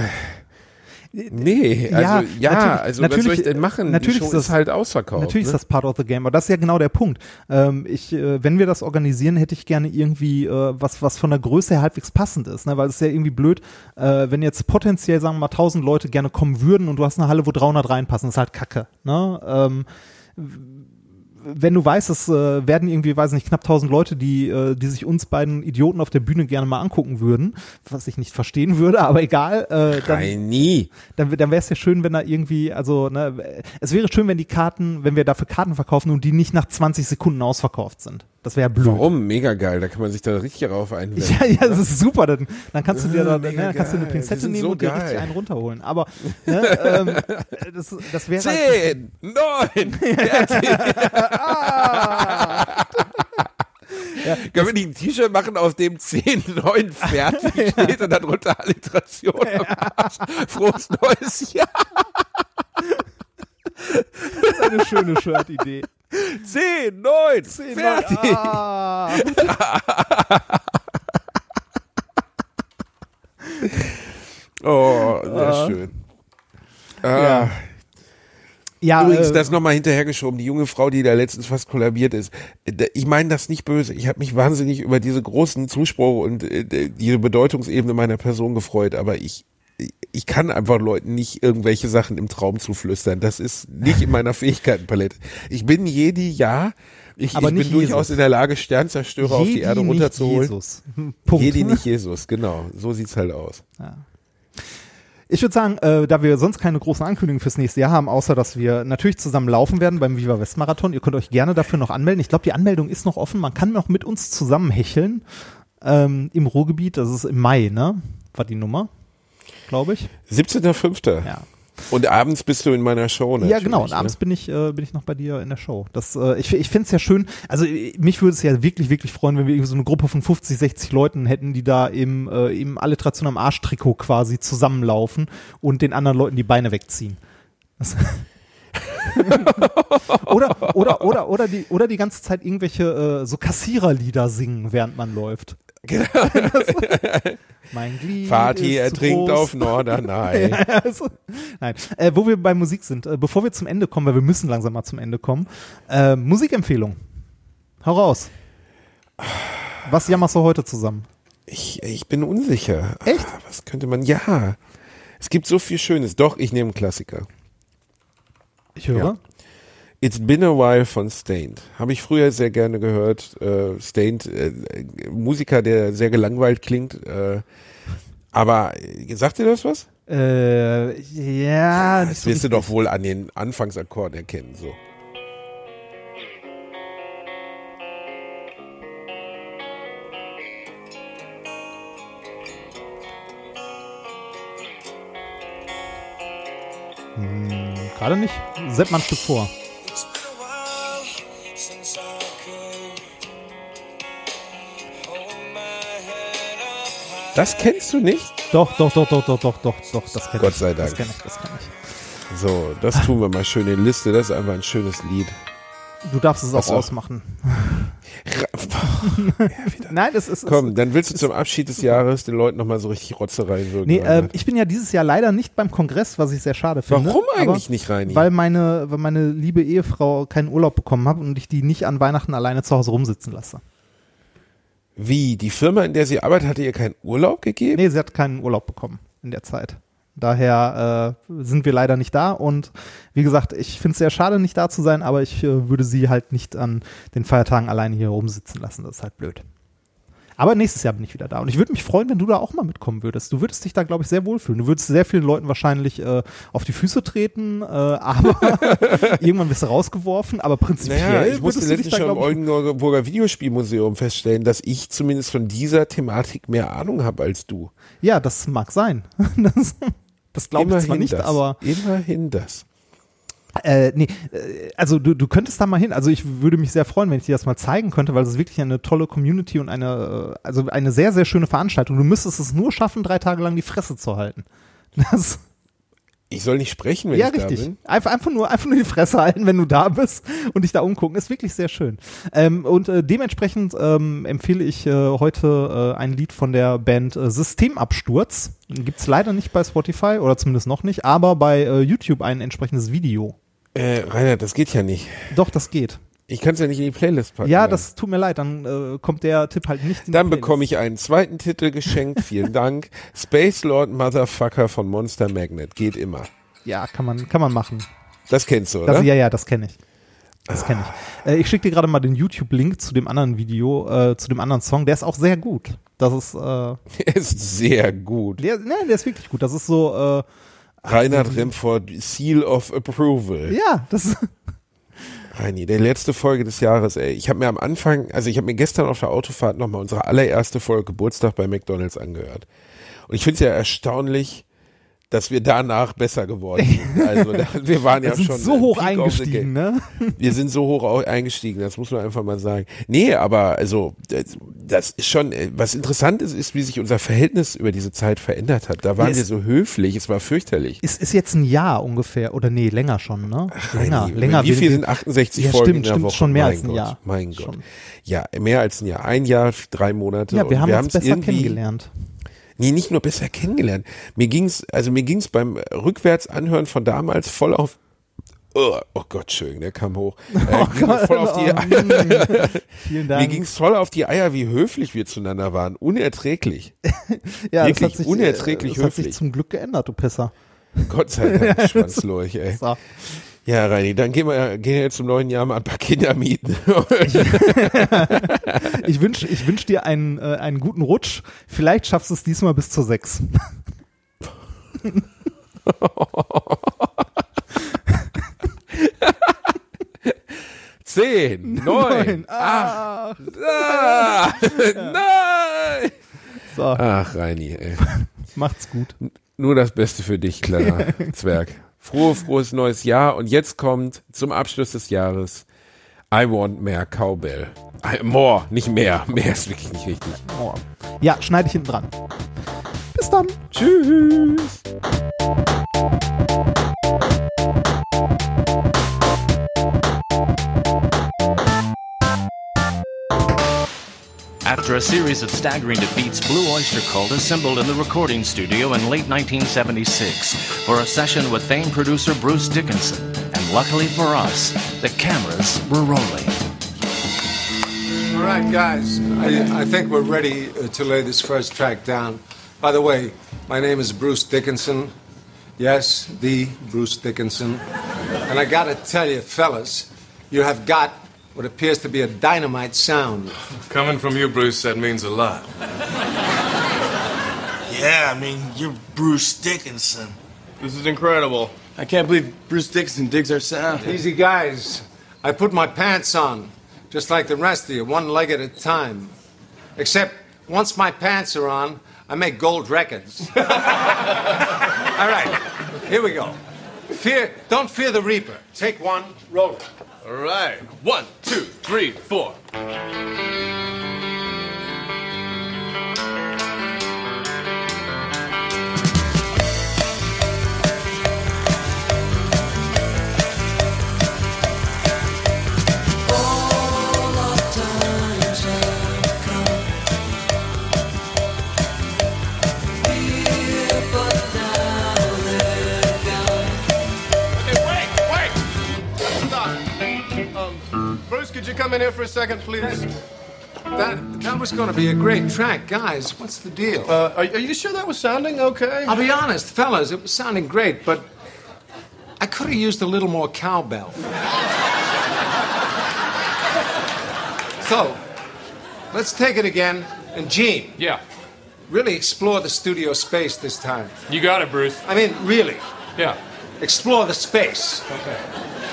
Nee, also ja, natürlich- also natürlich- was soll ich denn machen? natürlich ist das- ist halt ausverkauft. Natürlich ne? ist das part of the game, aber das ist ja genau der Punkt. Ähm, ich, äh, wenn wir das organisieren, hätte ich gerne irgendwie äh, was, was von der Größe her halbwegs passend ist, ne? weil es ist ja irgendwie blöd, äh, wenn jetzt potenziell, sagen wir mal, 1000 Leute gerne kommen würden und du hast eine Halle, wo 300 reinpassen, ist halt kacke. Ne? Ähm, wenn du weißt, es äh, werden irgendwie, weiß nicht, knapp 1000 Leute, die, äh, die sich uns beiden Idioten auf der Bühne gerne mal angucken würden, was ich nicht verstehen würde, aber egal, äh, dann, Nein, nie. dann, dann wäre es ja schön, wenn da irgendwie, also, ne, es wäre schön, wenn die Karten, wenn wir dafür Karten verkaufen und die nicht nach 20 Sekunden ausverkauft sind. Das wäre blöd. Warum? Mega geil. Da kann man sich da richtig darauf einwenden. Ja, ja, das ist super. Dann, dann kannst du dir da, ne, kannst du eine geil. Pinzette nehmen so und dir geil. richtig einen runterholen. Aber ne, ähm, das, das wäre halt, Zehn, neun, fertig. Können wir nicht ein T-Shirt machen, auf dem 10, 9 fertig steht und darunter Alliteration am Arsch. Frohes neues Jahr. das ist eine schöne Shirt-Idee. 10, 9, fertig. Ah. Oh, sehr schön. Ah. Ja, Übrigens, äh, das nochmal hinterhergeschoben, die junge Frau, die da letztens fast kollabiert ist. Ich meine das nicht böse. Ich habe mich wahnsinnig über diese großen Zuspruch und äh, diese Bedeutungsebene meiner Person gefreut, aber ich ich kann einfach Leuten nicht irgendwelche Sachen im Traum zuflüstern. Das ist nicht in meiner Fähigkeitenpalette. Ich bin Jedi, ja. Ich, Aber ich nicht bin durchaus Jesus. in der Lage, Sternzerstörer auf die Jedi Erde nicht runterzuholen. Jesus. Punkt. Jedi nicht Jesus, genau. So sieht's halt aus. Ich würde sagen, äh, da wir sonst keine großen Ankündigungen fürs nächste Jahr haben, außer dass wir natürlich zusammen laufen werden beim Viva West Marathon. Ihr könnt euch gerne dafür noch anmelden. Ich glaube, die Anmeldung ist noch offen. Man kann noch mit uns zusammen hecheln ähm, im Ruhrgebiet. Das ist im Mai, ne? War die Nummer, glaube ich. 17.05. Ja. Und abends bist du in meiner Show, Ja, genau. Und natürlich, abends ne? bin ich, äh, bin ich noch bei dir in der Show. Das, äh, ich ich finde es ja schön. Also mich würde es ja wirklich, wirklich freuen, wenn wir irgendwie so eine Gruppe von 50, 60 Leuten hätten, die da im, äh, im Alliteration am Arschtrikot quasi zusammenlaufen und den anderen Leuten die Beine wegziehen. Das oder, oder, oder, oder, die, oder die ganze Zeit irgendwelche äh, so Kassiererlieder singen, während man läuft. mein Glied Vati, ist er zu trinkt groß. auf Norderney. Ja, also, nein, äh, wo wir bei Musik sind, äh, bevor wir zum Ende kommen, weil wir müssen langsam mal zum Ende kommen, äh, Musikempfehlung. Hau raus. Was jammerst du heute zusammen? Ich, ich bin unsicher. Echt? Ah, Was könnte man? Ja. Es gibt so viel Schönes. Doch, ich nehme einen Klassiker. Ich höre. Ja. It's Been a While von Stained. Habe ich früher sehr gerne gehört. Äh, Stained, äh, Musiker, der sehr gelangweilt klingt. Äh, aber äh, sagt dir das was? Äh, ja, Das wirst du doch wohl an den Anfangsakkorden erkennen. So. Gerade nicht. Sepp mal ein Stück vor. Das kennst du nicht? Doch, doch, doch, doch, doch, doch, doch, doch, das kenn Gott ich. sei Das Dank. kenn ich, das kenn ich. So, das tun wir mal schön in die Liste. Das ist einfach ein schönes Lied. Du darfst es auch auch? ausmachen. Nein, es ist. Komm, dann willst du zum Abschied des Jahres den Leuten nochmal so richtig Rotze reinwirken. Nee, ähm, ich bin ja dieses Jahr leider nicht beim Kongress, was ich sehr schade finde. Warum eigentlich nicht, Reini? Weil meine, weil meine liebe Ehefrau keinen Urlaub bekommen hat und ich die nicht an Weihnachten alleine zu Hause rumsitzen lasse. Wie? Die Firma, in der sie arbeitet, hatte ihr keinen Urlaub gegeben? Nee, sie hat keinen Urlaub bekommen in der Zeit. Daher äh, sind wir leider nicht da und wie gesagt, ich finde es sehr schade, nicht da zu sein, aber ich äh, würde sie halt nicht an den Feiertagen alleine hier rumsitzen lassen. Das ist halt blöd. Aber nächstes Jahr bin ich wieder da und ich würde mich freuen, wenn du da auch mal mitkommen würdest. Du würdest dich da, glaube ich, sehr wohlfühlen. Du würdest sehr vielen Leuten wahrscheinlich äh, auf die Füße treten, äh, aber irgendwann wirst du rausgeworfen. Aber prinzipiell Naja, ich musste letztens schon im Oldenburger Videospielmuseum feststellen, dass ich zumindest von dieser Thematik mehr Ahnung habe als du. Ja, das mag sein. Das, das glaube ich zwar nicht, das. aber Immerhin das. Äh, nee, äh, also du, du könntest da mal hin. Also ich würde mich sehr freuen, wenn ich dir das mal zeigen könnte, weil es ist wirklich eine tolle Community und eine, äh, also eine sehr, sehr schöne Veranstaltung. Du müsstest es nur schaffen, drei Tage lang die Fresse zu halten. Das, Ich soll nicht sprechen, wenn ja, ich da richtig. bin. Einfach, einfach, nur, einfach nur die Fresse halten, wenn du da bist und dich da umgucken. Ist wirklich sehr schön. Ähm, und äh, dementsprechend ähm, empfehle ich äh, heute äh, ein Lied von der Band äh, Systemabsturz. Gibt's leider nicht bei Spotify oder zumindest noch nicht, aber bei YouTube ein entsprechendes Video. Äh, Rainer, das geht ja nicht. Doch, das geht. Ich kann es ja nicht in die Playlist packen. Ja, dann. das tut mir leid, dann äh, kommt der Tipp halt nicht in Dann bekomme ich einen zweiten Titel geschenkt. Vielen Dank. Space Lord Motherfucker von Monster Magnet. Geht immer. Ja, kann man, kann man machen. Das kennst du, oder? Das, ja, ja, das kenne ich. Das kenne ich. Äh, ich schicke dir gerade mal den YouTube-Link zu dem anderen Video, äh, zu dem anderen Song. Der ist auch sehr gut. Das ist, äh, Er ist sehr gut. der, ne, der ist wirklich gut. Das ist so, äh, Reinhard Remford, Seal of Approval. ja, das Reini, der letzte Folge des Jahres, ey. Ich habe mir am Anfang, also ich habe mir gestern auf der Autofahrt nochmal unsere allererste Folge Geburtstag bei McDonalds angehört. Und ich finde es ja erstaunlich, dass wir danach besser geworden sind. Also da, wir waren ja wir sind schon so hoch Peak eingestiegen, ne? Wir sind so hoch eingestiegen, das muss man einfach mal sagen. Nee, aber also das, ist schon, äh, was interessant ist, ist, wie sich unser Verhältnis über diese Zeit verändert hat. Da waren Ja, wir es- so höflich, es war fürchterlich. Ist, ist jetzt ein Jahr ungefähr, oder nee, länger schon, ne? länger, Reini, länger. Wie Wir- viel wir- sind 68 Ja, Folgen stimmt, in der stimmt, Woche? schon mehr mein als ein Gott, Jahr. Mein Gott. Schon. Ja, mehr als ein Jahr. Ein Jahr, drei Monate. Ja, wir haben uns haben's besser kennengelernt. Nee, nicht nur besser kennengelernt. Mir ging's, also mir ging's beim rückwärts anhören von damals voll auf Oh, oh Gott, Entschuldigung, der kam hoch. Äh, ging mir voll auf die, Oh, Vielen mir Dank. ging's voll auf die Eier, wie höflich wir zueinander waren. Unerträglich. ja, das wirklich hat sich, unerträglich äh, das hat sich höflich. zum Glück geändert, du Pisser. Gott sei Dank, Schwanzlurch, ey. Ja, Reini, dann gehen wir, gehen wir jetzt zum neuen Jahr mal ein paar Kinder mieten. Ich wünsche ich wünsch dir einen, äh, einen guten Rutsch. Vielleicht schaffst du es diesmal bis zur 6. Zehn, neun, acht, ah, nein. So, Ach, Reini, ey. macht's gut. Nur das Beste für dich, kleiner Zwerg. Frohe, frohes neues Jahr. Und jetzt kommt zum Abschluss des Jahres I Want Mehr Cowbell. I, more, nicht mehr. Mehr ist wirklich nicht richtig. Oh. Ja, schneide ich hinten dran. Bis dann. Tschüss. After a series of staggering defeats, Blue Oyster Cult assembled in the recording studio in late 1976 for a session with famed producer Bruce Dickinson. And luckily for us, the cameras were rolling. All right, guys, I, I think we're ready uh, to lay this first track down. By the way, my name is Bruce Dickinson. Yes, the Bruce Dickinson. And I gotta tell you, fellas, you have got what appears to be a dynamite sound. Coming from you, Bruce, that means a lot. Yeah, I mean, you're Bruce Dickinson. This is incredible. I can't believe Bruce Dickinson digs our sound. Easy, guys. I put my pants on, just like the rest of you, one leg at a time. Except once my pants are on, I make gold records. All right, here we go. Fear, don't fear the reaper. Take one, roll it. All right. One, two, three, four. Could you come in here for a second, please? That, that was going to be a great track. Guys, what's the deal? Uh, are, are you sure that was sounding okay? I'll be honest, fellas, it was sounding great, but I could have used a little more cowbell. so, let's take it again. And Gene, Yeah. really explore the studio space this time. You got it, Bruce. I mean, really, Yeah. explore the space. Okay.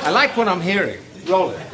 I like what I'm hearing. Roll it.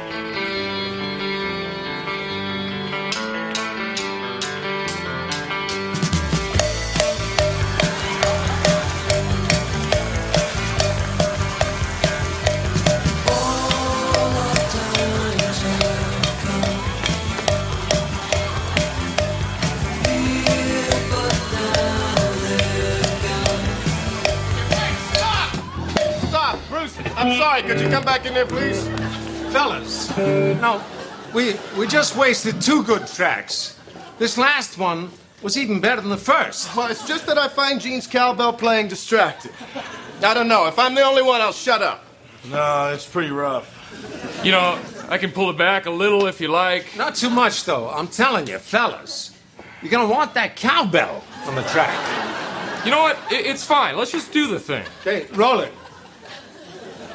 I'm sorry. Could you come back in there, please? Fellas, no, we, we just wasted two good tracks. This last one was even better than the first. Well, it's just that I find Gene's cowbell playing distracting. I don't know. If I'm the only one, I'll shut up. No, it's pretty rough. You know, I can pull it back a little if you like. Not too much, though. I'm telling you, fellas. You're gonna want that cowbell on the track. You know what? I- it's fine. Let's just do the thing. Okay, roll it.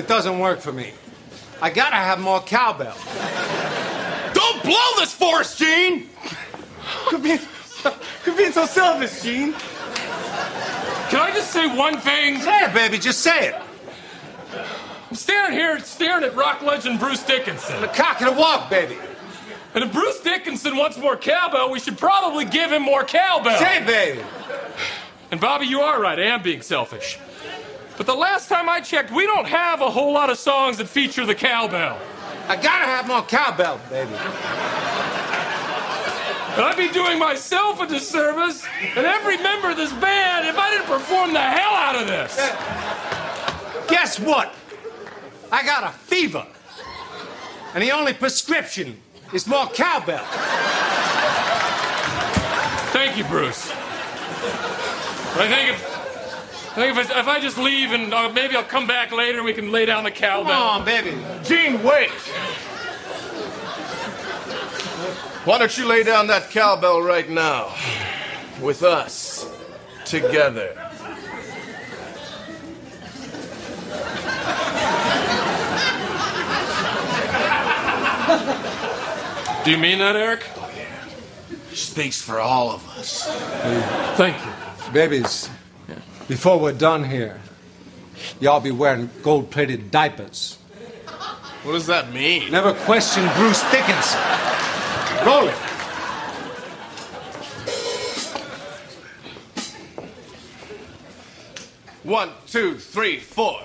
It doesn't work for me. I gotta have more cowbell. Don't blow this for us, Gene! Could be, quit being so selfish, Gene. Can I just say one thing? Say it, baby, just say it. I'm standing here staring at rock legend Bruce Dickinson. The cock and a walk, baby. And if Bruce Dickinson wants more cowbell, we should probably give him more cowbell. Say baby. And Bobby, you are right. I am being selfish. But the last time I checked, we don't have a whole lot of songs that feature the cowbell. I gotta have more cowbell, baby. And I'd be doing myself a disservice and every member of this band if I didn't perform the hell out of this. Guess what? I got a fever. And the only prescription is more cowbell. Thank you, Bruce. But I think if I think if I, if I just leave and uh, maybe I'll come back later and we can lay down the Come cowbell. on, baby. Gene, wait! Why don't you lay down that cowbell right now? With us. Together. Do you mean that, Eric? Yeah. Speaks for all of us. Thank you. Babies, before we're done here, y'all be wearing gold plated diapers. What does that mean? Never question Bruce Dickinson. Roll it. One, two, three, four.